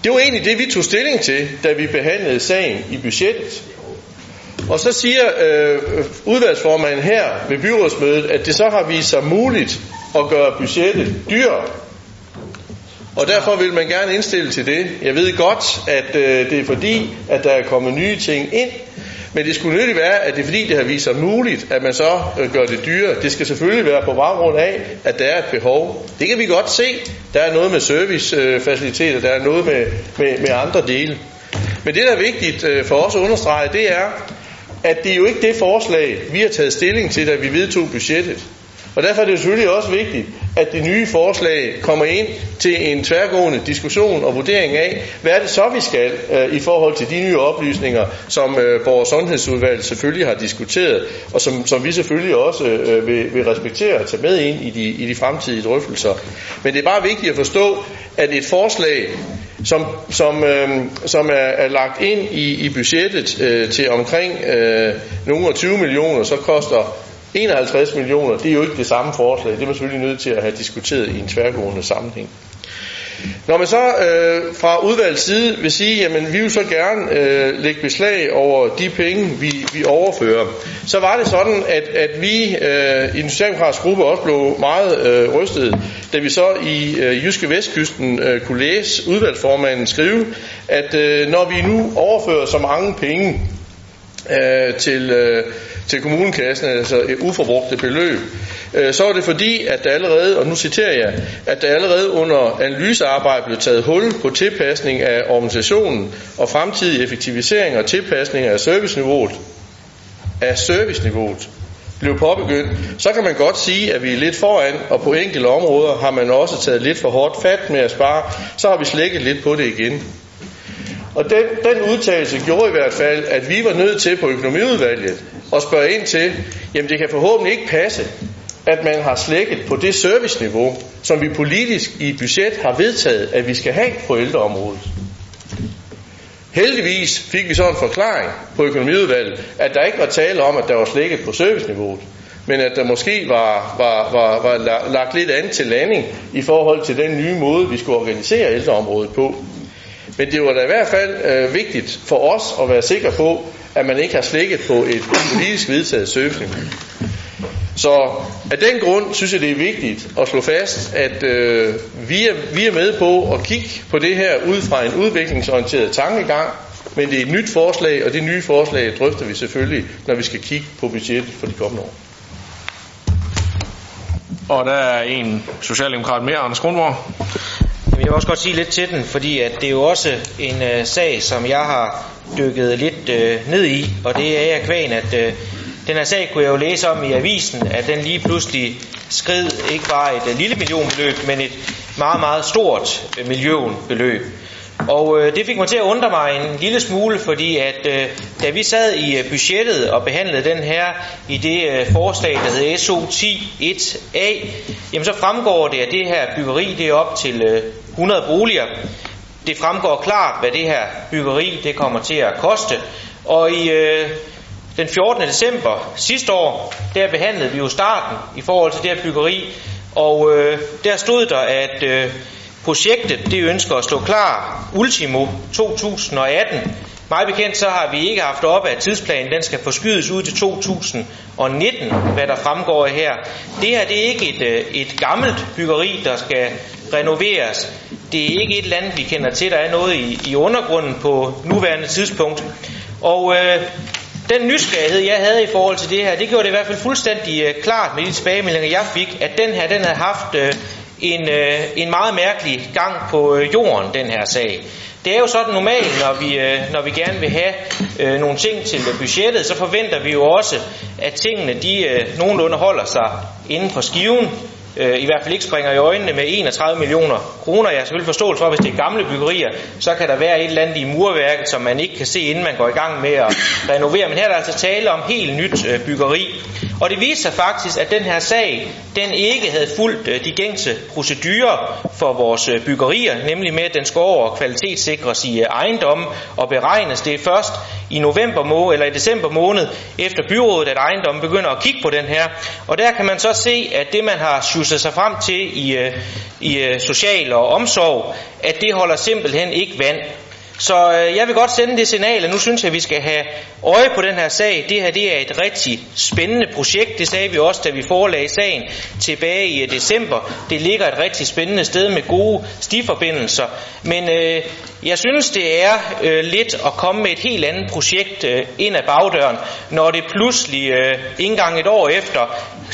det var egentlig det, vi tog stilling til, da vi behandlede sagen i budgettet. Og så siger øh, udvalgsformanden her ved byrådsmødet, at det så har vist sig muligt at gøre budgettet dyrere. Og derfor vil man gerne indstille til det. Jeg ved godt, at øh, det er fordi, at der er kommet nye ting ind, men det skulle nødigt være, at det er fordi, det har vist sig muligt, at man så øh, gør det dyrere. Det skal selvfølgelig være på baggrund af, at der er et behov. Det kan vi godt se. Der er noget med servicefaciliteter, der er noget med, med, med andre dele. Men det, der er vigtigt øh, for os at understrege, det er, at det er jo ikke det forslag, vi har taget stilling til, da vi vedtog budgettet. Og derfor er det selvfølgelig også vigtigt, at det nye forslag kommer ind til en tværgående diskussion og vurdering af, hvad er det så, vi skal øh, i forhold til de nye oplysninger, som øh, vores sundhedsudvalg selvfølgelig har diskuteret, og som, som vi selvfølgelig også øh, vil, vil respektere og tage med ind i de, i de fremtidige drøftelser. Men det er bare vigtigt at forstå, at et forslag, som, som, øh, som er, er lagt ind i, i budgettet øh, til omkring øh, nogle 20 millioner, så koster 51 millioner, det er jo ikke det samme forslag. Det er man selvfølgelig nødt til at have diskuteret i en tværgående sammenhæng. Når man så øh, fra udvalgets side vil sige, jamen vi vil så gerne øh, lægge beslag over de penge, vi, vi overfører, så var det sådan, at, at vi øh, i den socialdemokratiske gruppe også blev meget øh, rystet, da vi så i øh, Jyske Vestkysten øh, kunne læse udvalgsformanden skrive, at øh, når vi nu overfører så mange penge, øh, til, øh, til kommunekassen, altså et uforbrugte beløb, øh, så var det fordi, at der allerede, og nu citerer jeg, at der allerede under analysearbejde blev taget hul på tilpasning af organisationen og fremtidig effektivisering og tilpasning af serviceniveauet, af serviceniveauet blev påbegyndt, så kan man godt sige, at vi er lidt foran, og på enkelte områder har man også taget lidt for hårdt fat med at spare, så har vi slækket lidt på det igen. Og den, den udtalelse gjorde i hvert fald, at vi var nødt til på økonomiudvalget at spørge ind til, jamen det kan forhåbentlig ikke passe, at man har slækket på det serviceniveau, som vi politisk i budget har vedtaget, at vi skal have på ældreområdet. Heldigvis fik vi så en forklaring på økonomiudvalget, at der ikke var tale om, at der var slækket på serviceniveauet, men at der måske var, var, var, var lagt lidt andet til landing i forhold til den nye måde, vi skulle organisere ældreområdet på. Men det var da i hvert fald øh, vigtigt for os at være sikre på, at man ikke har slækket på et politisk vedtaget serviceniveau. Så af den grund synes jeg, det er vigtigt at slå fast, at øh, vi, er, vi er med på at kigge på det her ud fra en udviklingsorienteret tankegang, men det er et nyt forslag, og det nye forslag drøfter vi selvfølgelig, når vi skal kigge på budgettet for de kommende år. Og der er en socialdemokrat mere, Anders Grundborg. Jeg vil også godt sige lidt til den, fordi at det er jo også en øh, sag, som jeg har dykket lidt øh, ned i, og det er jeg kvæn, at øh, den her sag kunne jeg jo læse om i avisen, at den lige pludselig skred ikke bare et øh, lille millionbeløb, men et meget, meget stort øh, millionbeløb. Og øh, det fik mig til at undre mig en lille smule, fordi at øh, da vi sad i øh, budgettet og behandlede den her i det øh, forslag, der hedder SO 10.1a, jamen så fremgår det, at det her byggeri det er op til øh, 100 boliger. Det fremgår klart, hvad det her byggeri det kommer til at koste. Og i øh, den 14. december sidste år, der behandlede vi jo starten i forhold til det her byggeri, og øh, der stod der, at øh, projektet det ønsker at stå klar ultimo 2018. Meget bekendt så har vi ikke haft op af tidsplanen, den skal forskydes ud til 2019, hvad der fremgår her. Det her det er ikke et, øh, et gammelt byggeri, der skal renoveres. Det er ikke et eller andet, vi kender til. Der er noget i, i undergrunden på nuværende tidspunkt. Og øh, den nysgerrighed, jeg havde i forhold til det her, det gjorde det i hvert fald fuldstændig øh, klart med de tilbagemeldinger, jeg fik, at den her, den havde haft øh, en, øh, en meget mærkelig gang på øh, jorden, den her sag. Det er jo sådan normalt, når vi, øh, når vi gerne vil have øh, nogle ting til budgettet, så forventer vi jo også, at tingene de øh, nogenlunde holder sig inden for skiven øh, i hvert fald ikke springer i øjnene med 31 millioner kroner. Jeg har selvfølgelig forståelse for, at hvis det er gamle byggerier, så kan der være et eller andet i murværket, som man ikke kan se, inden man går i gang med at renovere. Men her er der altså tale om helt nyt øh, byggeri. Og det viser sig faktisk, at den her sag, den ikke havde fulgt øh, de gængse procedurer for vores øh, byggerier, nemlig med, at den skal over og kvalitetssikres i øh, ejendommen og beregnes. Det er først i november måned, eller i december måned efter byrådet, at ejendommen begynder at kigge på den her. Og der kan man så se, at det man har sjusset sig frem til i, øh, i øh, social og omsorg, at det holder simpelthen ikke vand. Så øh, jeg vil godt sende det signal, at nu synes jeg, at vi skal have øje på den her sag. Det her det er et rigtig spændende projekt. Det sagde vi også, da vi forelagde sagen tilbage i øh, december. Det ligger et rigtig spændende sted med gode stiforbindelser. Men øh, jeg synes, det er øh, lidt at komme med et helt andet projekt øh, ind ad bagdøren, når det pludselig øh, ikke engang et år efter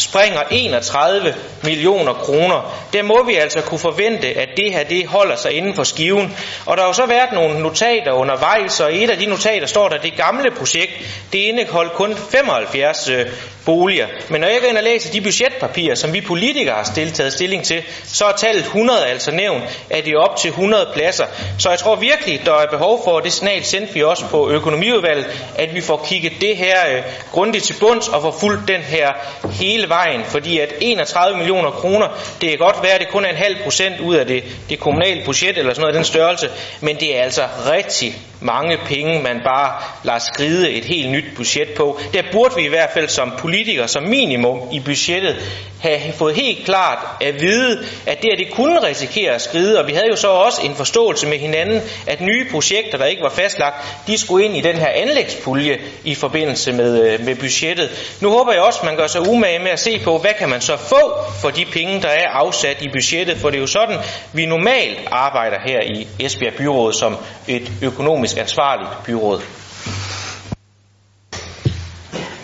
springer 31 millioner kroner. Der må vi altså kunne forvente, at det her det holder sig inden for skiven. Og der har jo så været nogle notater undervejs, og i et af de notater står der, at det gamle projekt, det indeholdt kun 75 øh, boliger. Men når jeg går ind og læser de budgetpapirer, som vi politikere har stillet, taget stilling til, så er tallet 100 altså nævnt, at det er op til 100 pladser. Så jeg tror virkelig, der er behov for, og det signal sendte vi også på økonomiudvalget, at vi får kigget det her øh, grundigt til bunds og får fuldt den her hele vejen. Fordi at 31 millioner kroner, det kan godt være, at det kun er en halv procent ud af det, det kommunale budget eller sådan noget af den størrelse, men det er altså rigtig mange penge, man bare lader skride et helt nyt budget på. Der burde vi i hvert fald som politikere, som minimum i budgettet, have fået helt klart at vide, at det, at det kunne risikere at skride, og vi havde jo så også en forståelse med hinanden, at nye projekter, der ikke var fastlagt, de skulle ind i den her anlægspulje i forbindelse med, øh, med budgettet. Nu håber jeg også, at man gør sig umage med at se på, hvad kan man så få for de penge, der er afsat i budgettet, for det er jo sådan, vi normalt arbejder her i Esbjerg Byråd som et økonomisk ansvarligt byråd.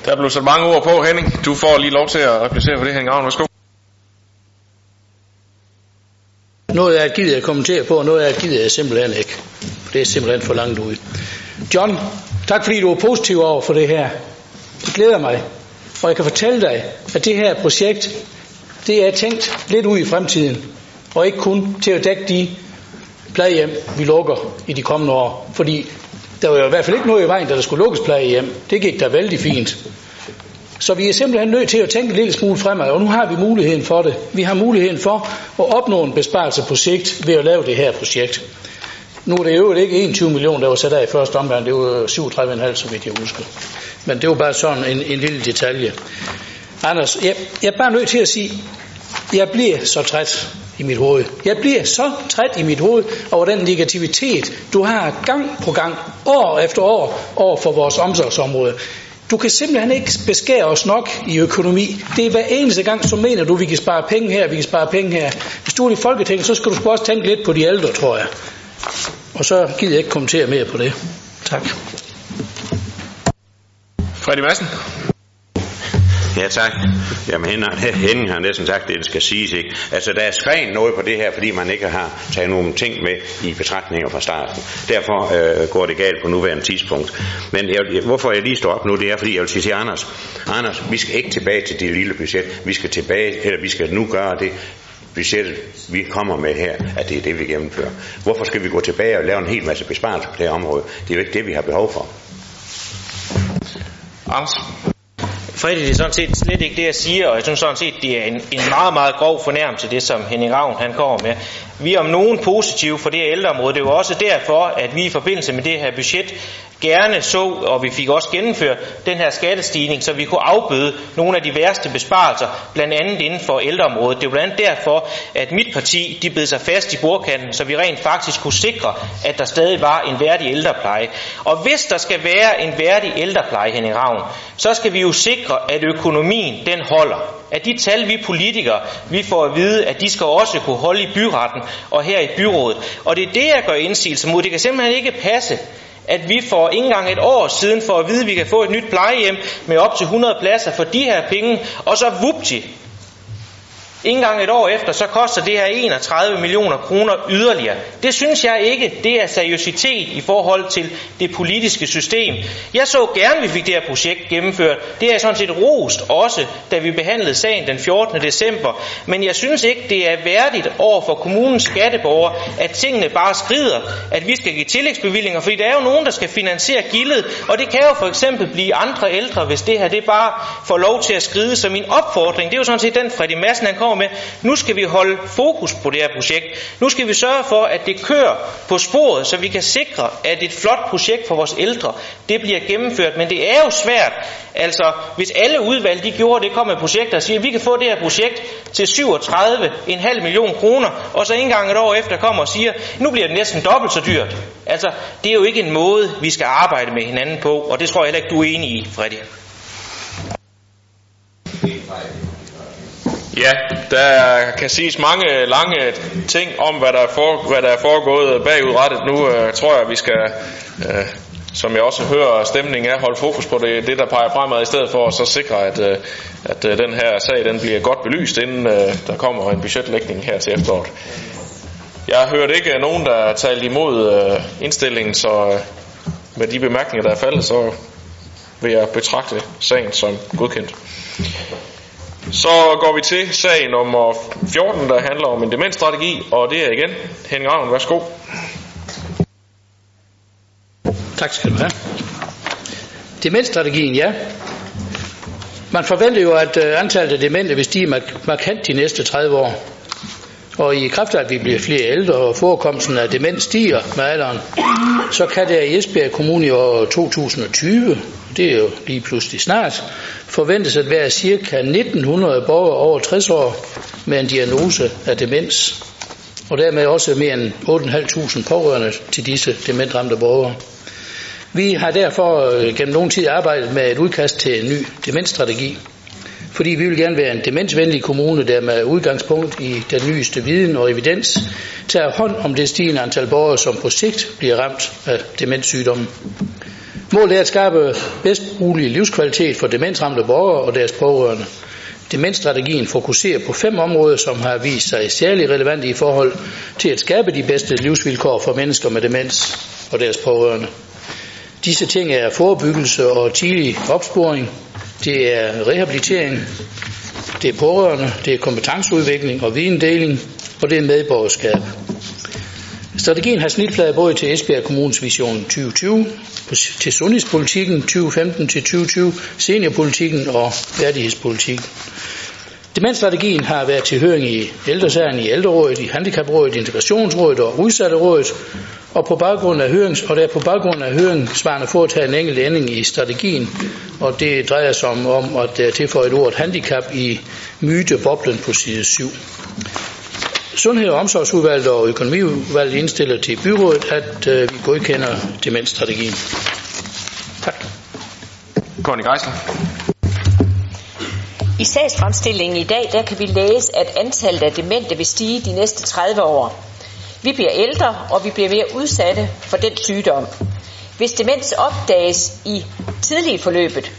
Der er blevet sat mange ord på, Henning. Du får lige lov til at replicere på det, Henning Ravn. Værsgo. Noget af gider jeg kommentere på, og noget af gider jeg simpelthen ikke. Det er simpelthen for langt ud. John, tak fordi du er positiv over for det her. Det glæder mig. Og jeg kan fortælle dig, at det her projekt, det er tænkt lidt ud i fremtiden. Og ikke kun til at dække de plejehjem, vi lukker i de kommende år. Fordi der var jo i hvert fald ikke noget i vejen, da der skulle lukkes plejehjem. Det gik da vældig fint. Så vi er simpelthen nødt til at tænke en lille smule fremad, og nu har vi muligheden for det. Vi har muligheden for at opnå en besparelse på sigt ved at lave det her projekt. Nu er det jo ikke 21 millioner, der var sat af i første omgang, det var 37,5, så vidt jeg husker. Men det var bare sådan en, en lille detalje. Anders, jeg, jeg er bare nødt til at sige, jeg bliver så træt i mit hoved. Jeg bliver så træt i mit hoved over den negativitet, du har gang på gang, år efter år, over for vores omsorgsområde. Du kan simpelthen ikke beskære os nok i økonomi. Det er hver eneste gang, så mener du, at vi kan spare penge her, vi kan spare penge her. Hvis du er i Folketinget, så skal du også tænke lidt på de ældre, tror jeg. Og så gider jeg ikke kommentere mere på det. Tak. Freddy Madsen. Ja, tak. Jamen, Henning har næsten sagt det, det skal siges, ikke? Altså, der er skrevet noget på det her, fordi man ikke har taget nogle ting med i betragtninger fra starten. Derfor øh, går det galt på nuværende tidspunkt. Men jeg, hvorfor jeg lige står op nu, det er, fordi jeg vil sige til Anders, Anders, vi skal ikke tilbage til det lille budget. Vi skal tilbage, eller vi skal nu gøre det, budgettet, vi kommer med her, at det er det, vi gennemfører. Hvorfor skal vi gå tilbage og lave en hel masse besparelser på det her område? Det er jo ikke det, vi har behov for. Anders? Fredrik, det er sådan set slet ikke det, jeg siger, og jeg synes sådan set, det er en, en meget, meget grov fornærmelse, det som Henning Ravn han kommer med. Vi er om nogen positive for det her ældreområde. Det er jo også derfor, at vi i forbindelse med det her budget gerne så, og vi fik også gennemført den her skattestigning, så vi kunne afbøde nogle af de værste besparelser, blandt andet inden for ældreområdet. Det er blandt andet derfor, at mit parti de bed sig fast i bordkanten, så vi rent faktisk kunne sikre, at der stadig var en værdig ældrepleje. Og hvis der skal være en værdig ældrepleje, Henning Ravn, så skal vi jo sikre, at økonomien den holder. At de tal, vi politikere, vi får at vide, at de skal også kunne holde i byretten og her i byrådet. Og det er det, jeg gør indsigelse mod. Det kan simpelthen ikke passe, at vi for ikke engang et år siden får at vide, at vi kan få et nyt plejehjem med op til 100 pladser for de her penge, og så vupti, ikke engang et år efter, så koster det her 31 millioner kroner yderligere. Det synes jeg ikke, det er seriøsitet i forhold til det politiske system. Jeg så gerne, at vi fik det her projekt gennemført. Det er sådan set rost også, da vi behandlede sagen den 14. december. Men jeg synes ikke, det er værdigt over for kommunens skatteborgere, at tingene bare skrider, at vi skal give tillægsbevillinger, fordi der er jo nogen, der skal finansiere gildet, og det kan jo for eksempel blive andre ældre, hvis det her det bare får lov til at skride. Så min opfordring, det er jo sådan set den Freddy Madsen, han kommer med. Nu skal vi holde fokus på det her projekt. Nu skal vi sørge for, at det kører på sporet, så vi kan sikre, at et flot projekt for vores ældre, det bliver gennemført. Men det er jo svært. Altså, hvis alle udvalg, de gjorde det, kom med projekter og siger, at vi kan få det her projekt til 37,5 millioner kroner, og så en gang et år efter kommer og siger, nu bliver det næsten dobbelt så dyrt. Altså, det er jo ikke en måde, vi skal arbejde med hinanden på, og det tror jeg heller ikke, du er enig i, Fredrik. Ja, der kan siges mange lange ting om, hvad der er, for, hvad der er foregået bagudrettet. Nu Øh, tror jeg, vi skal, øh, som jeg også hører stemningen er, holde fokus på det, det der peger fremad, i stedet for at så sikre, at, øh, at øh, den her sag den bliver godt belyst, inden øh, der kommer en budgetlægning her til efteråret. Jeg har hørt ikke nogen, der har talt imod øh, indstillingen, så øh, med de bemærkninger, der er faldet, så vil jeg betragte sagen som godkendt. Så går vi til sag nummer 14, der handler om en demensstrategi, og det er igen Henning Ravn. Værsgo. Tak skal du have. Demensstrategien, ja. Man forventer jo, at øh, antallet af demente vil stige markant de næste 30 år. Og i kraft af, at vi bliver flere ældre, og forekomsten af demens stiger med alderen, så kan der i Esbjerg Kommune i år 2020, det er jo lige pludselig snart, forventes at være ca. 1900 borgere over 60 år med en diagnose af demens, og dermed også mere end 8.500 pårørende til disse dementramte borgere. Vi har derfor øh, gennem nogen tid arbejdet med et udkast til en ny demensstrategi, fordi vi vil gerne være en demensvenlig kommune, der med udgangspunkt i den nyeste viden og evidens tager hånd om det stigende antal borgere, som på sigt bliver ramt af demenssygdommen. Målet er at skabe bedst mulig livskvalitet for demensramte borgere og deres pårørende. Demensstrategien fokuserer på fem områder, som har vist sig særlig relevante i forhold til at skabe de bedste livsvilkår for mennesker med demens og deres pårørende. Disse ting er forebyggelse og tidlig opsporing, det er rehabilitering, det er pårørende, det er kompetenceudvikling og videndeling, og det er medborgerskab. Strategien har snitflade både til Esbjerg Kommunes vision 2020, til sundhedspolitikken 2015 til 2020, seniorpolitikken og værdighedspolitikken. Demensstrategien har været til høring i ældresagen i ældrerådet, i handicaprådet, integrationsrådet og udsatterådet, og på baggrund af hørings, og der på baggrund af høringssvarene foretaget en enkelt ændring i strategien, og det drejer sig om, om at der tilføjet ordet handicap i myteboblen på side 7. Sundhed- og omsorgsudvalget og økonomiudvalget indstiller til byrådet, at øh, vi godkender demensstrategien. Tak. Conny Geisler. I sagsfremstillingen i dag, der kan vi læse, at antallet af demente vil stige de næste 30 år. Vi bliver ældre, og vi bliver mere udsatte for den sygdom. Hvis demens opdages i tidlige forløbet,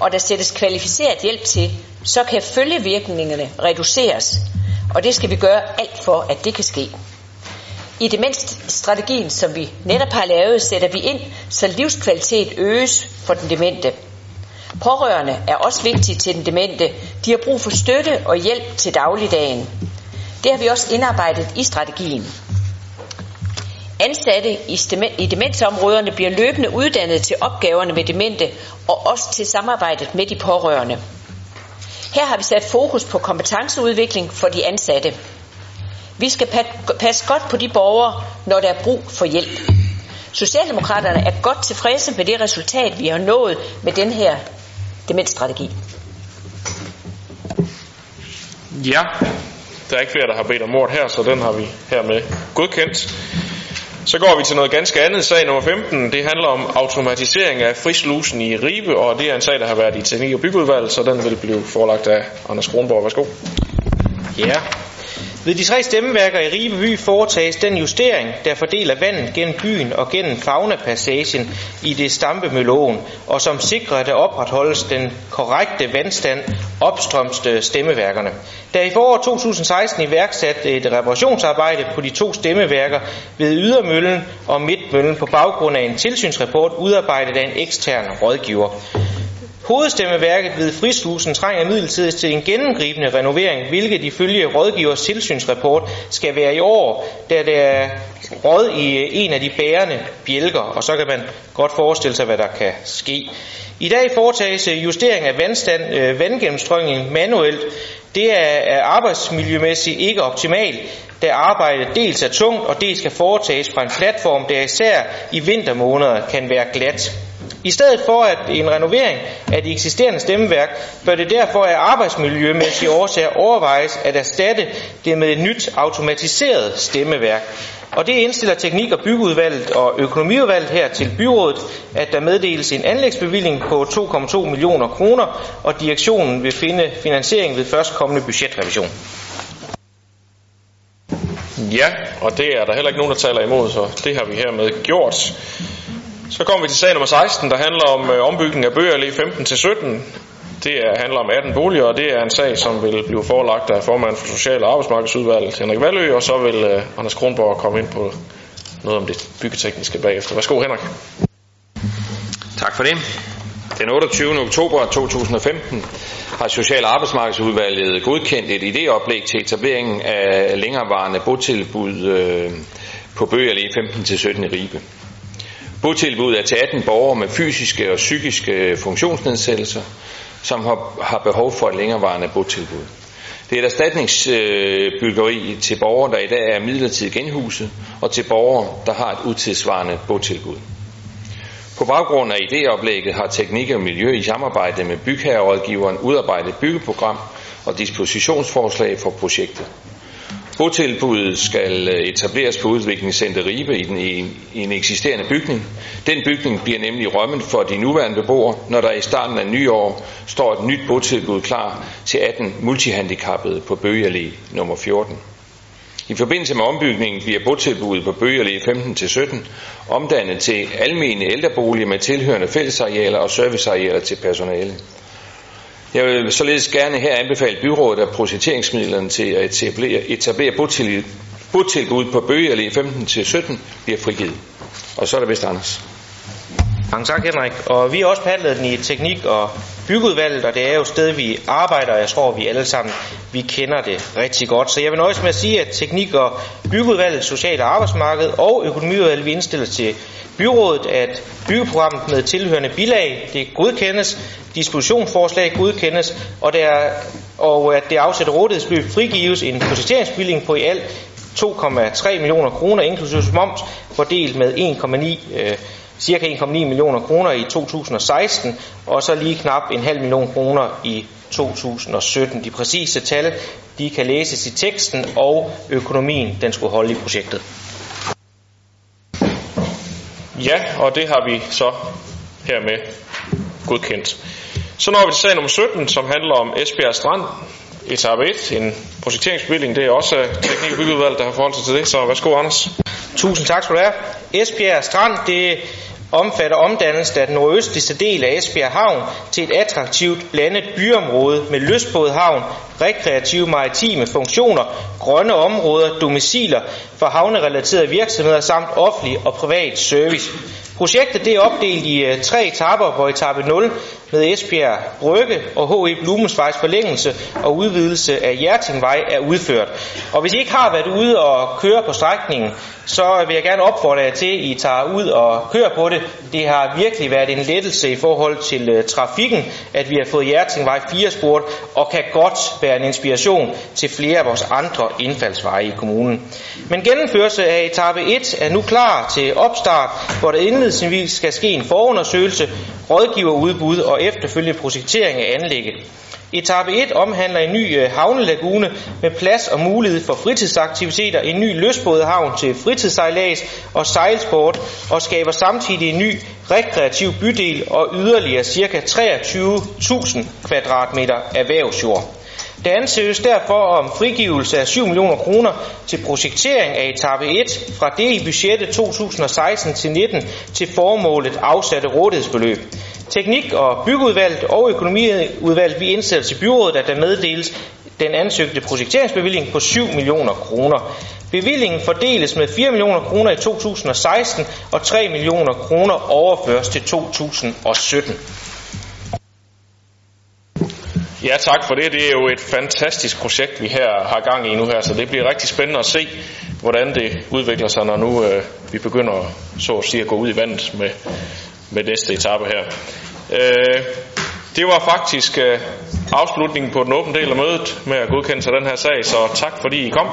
og der sættes kvalificeret hjælp til, så kan følgevirkningerne reduceres, og det skal vi gøre alt for, at det kan ske. I demensstrategien, som vi netop har lavet, sætter vi ind, så livskvalitet øges for den demente. Pårørende er også vigtige til den demente. De har brug for støtte og hjælp til dagligdagen. Det har vi også indarbejdet i strategien. Ansatte i demensområderne bliver løbende uddannet til opgaverne med demente og også til samarbejdet med de pårørende. Her har vi sat fokus på kompetenceudvikling for de ansatte. Vi skal passe godt på de borgere, når der er brug for hjælp. Socialdemokraterne er godt tilfredse med det resultat, vi har nået med den her demensstrategi. Ja, der er ikke flere, der har bedt om ord her, så den har vi hermed godkendt. Så går vi til noget ganske andet. Sag nummer 15, det handler om automatisering af frislusen i Ribe, og det er en sag, der har været i teknik- og byggeudvalget, så den vil blive forelagt af Anders Kronborg. Værsgo. Ja. Ved de tre stemmeværker i Ribe by foretages den justering, der fordeler vandet gennem byen og gennem faunapassagen i det Stampemølleåen, og som sikrer, at der opretholdes den korrekte vandstand opstrømste stemmeværkerne. Der i foråret 2016 iværksat et reparationsarbejde på de to stemmeværker ved Ydermøllen og Midtmøllen på baggrund af en tilsynsrapport udarbejdet af en ekstern rådgiver. Hovedstemmeværket ved Fristhusen trænger midlertidigt til en gennemgribende renovering, hvilket ifølge rådgivers tilsynsrapport skal være i år, da der er råd i øh, en af de bærende bjælker, og så kan man godt forestille sig, hvad der kan ske. I dag foretages øh, justering af vandstand, øh, vandgennemstrømning manuelt. Det er, er arbejdsmiljømæssigt ikke optimalt, da arbejdet dels er tungt og dels skal foretages fra en platform, der især i vintermåneder kan være glat. I stedet for at en renovering af de eksisterende stemmeværk, bør det derfor af arbejdsmiljømæssige årsager overvejes at erstatte det med et nyt automatiseret stemmeværk. Og det indstiller teknik- og byggeudvalget og økonomiudvalget her til byrådet, at der meddeles en anlægsbevilling på 2,2 millioner kroner, og direktionen vil finde finansiering ved førstkommende budgetrevision. Ja, og det er der heller ikke nogen, der taler imod, så det har vi hermed gjort. Så kommer vi til sag nummer 16, der handler om øh, ombygning af Bøger 15-17. Det er, handler om 18 boliger, og det er en sag, som vil blive forelagt af formand for Social- og Arbejdsmarkedsudvalget, Henrik Valø, og så vil øh, Anders Kronborg komme ind på noget om det byggetekniske bagefter. Værsgo, Henrik. Tak for det. Den 28. oktober 2015 har Social- og Arbejdsmarkedsudvalget godkendt et idéoplæg til etableringen af længerevarende botilbud øh, på Bøger 15-17 i Ribe. Botilbud er til 18 borgere med fysiske og psykiske øh, funktionsnedsættelser, som har, har behov for et længerevarende botilbud. Det er et erstatningsbyggeri øh, til borgere, der i dag er midlertidigt genhuset, og til borgere, der har et utidsvarende botilbud. På baggrund af idéoplægget har Teknik og Miljø i samarbejde med bygherrerådgiveren udarbejdet byggeprogram og dispositionsforslag for projektet. Botilbuddet skal øh, etableres på udviklingscenter Ribe i, den, i, i en eksisterende bygning. Den bygning bliver nemlig rømmen for de nuværende beboere, når der i starten af nyår står et nyt botilbud klar til 18 multihandicappede på Bøge Allé nummer 14. I forbindelse med ombygningen bliver botilbuddet på Bøge Allé 15-17 omdannet til almene ældreboliger med tilhørende fællesarealer og servicearealer til personale. Jeg vil således gerne her anbefale byrådet, at projekteringsmidlerne til at etablere, etablere botilbud, botilbud på Bøge Allé 15-17 bliver frigivet. Og så er der vist Anders. Mange tak, Henrik. Og vi har også behandlet den i teknik- og byggeudvalget, og det er jo et sted, vi arbejder, og jeg tror, vi alle sammen vi kender det rigtig godt. Så jeg vil nøjes med at sige, at teknik- og byggeudvalget, social- og arbejdsmarked og økonomiudvalget vi indstiller til byrådet, at byggeprogrammet med tilhørende bilag, det godkendes, dispositionsforslag godkendes, og, der, og at det afsætte rådighedsbeløb frigives en projekteringsbevilling på i alt 2,3 millioner kroner, inklusive moms, fordelt med 1,9 øh, cirka 1,9 millioner kroner i 2016, og så lige knap en halv million kroner i 2017. De præcise tal, de kan læses i teksten, og økonomien, den skulle holde i projektet. Ja, og det har vi så hermed godkendt. Så når vi til sag nummer 17, som handler om Esbjerg Strand, etape 1, en projekteringsbevilling. Det er også øh, teknik- og byggeudvalget, der har forholdt sig til det. Så værsgo, Anders. Tusind tak skal du have. Esbjerg Strand, det omfatter omdannelsen af den nordøstligste del af Esbjerg Havn til et attraktivt blandet byområde med lystbådhavn, rekreative maritime funktioner, grønne områder, domiciler for havnerelaterede virksomheder samt offentlig og privat service. Projektet det er opdelt i øh, tre etapper, hvor etape 0 med Esbjerg Brygge og H.E. Blumensvejs forlængelse og udvidelse af Hjertingvej er udført. Og hvis I ikke har været ude og køre på strækningen, så vil jeg gerne opfordre jer til, at I tager ud og kører på det. Det har virkelig været en lettelse i forhold til øh, trafikken, at vi har fået Hjertingvej 4 sport, og kan godt være en inspiration til flere af vores andre indfaldsveje i kommunen. Men gennemførelse af etape 1 er nu klar til opstart, hvor der indledningsvis skal ske en forundersøgelse, rådgiverudbud og efterfølgende projektering af anlægget. Etape 1 omhandler en ny øh, havnelagune med plads og mulighed for fritidsaktiviteter, en ny løsbådehavn til fritidssejlads og sejlsport, og skaber samtidig en ny rekreativ bydel og yderligere ca. 23.000 kvadratmeter erhvervsjord. Der ansøges derfor om frigivelse af 7 millioner kroner til projektering af etape 1 fra det i budgettet 2016 til 19 til formålet afsatte rådighedsbeløb. Teknik- og byggeudvalget og økonomiudvalget vi indsætter til byrådet, at der meddeles den ansøgte projekteringsbevilling på 7 millioner kroner. Bevillingen fordeles med 4 millioner kroner i 2016 og 3 millioner kroner overføres til 2017. Ja, tak for det. Det er jo et fantastisk projekt, vi her har gang i nu her, så det bliver rigtig spændende at se, hvordan det udvikler sig, når nu øh, vi begynder så at sige at gå ud i vandet med, med næste etape her. Øh, det var faktisk øh, afslutningen på den åbne del af mødet med at godkende sig den her sag, så tak fordi I kom.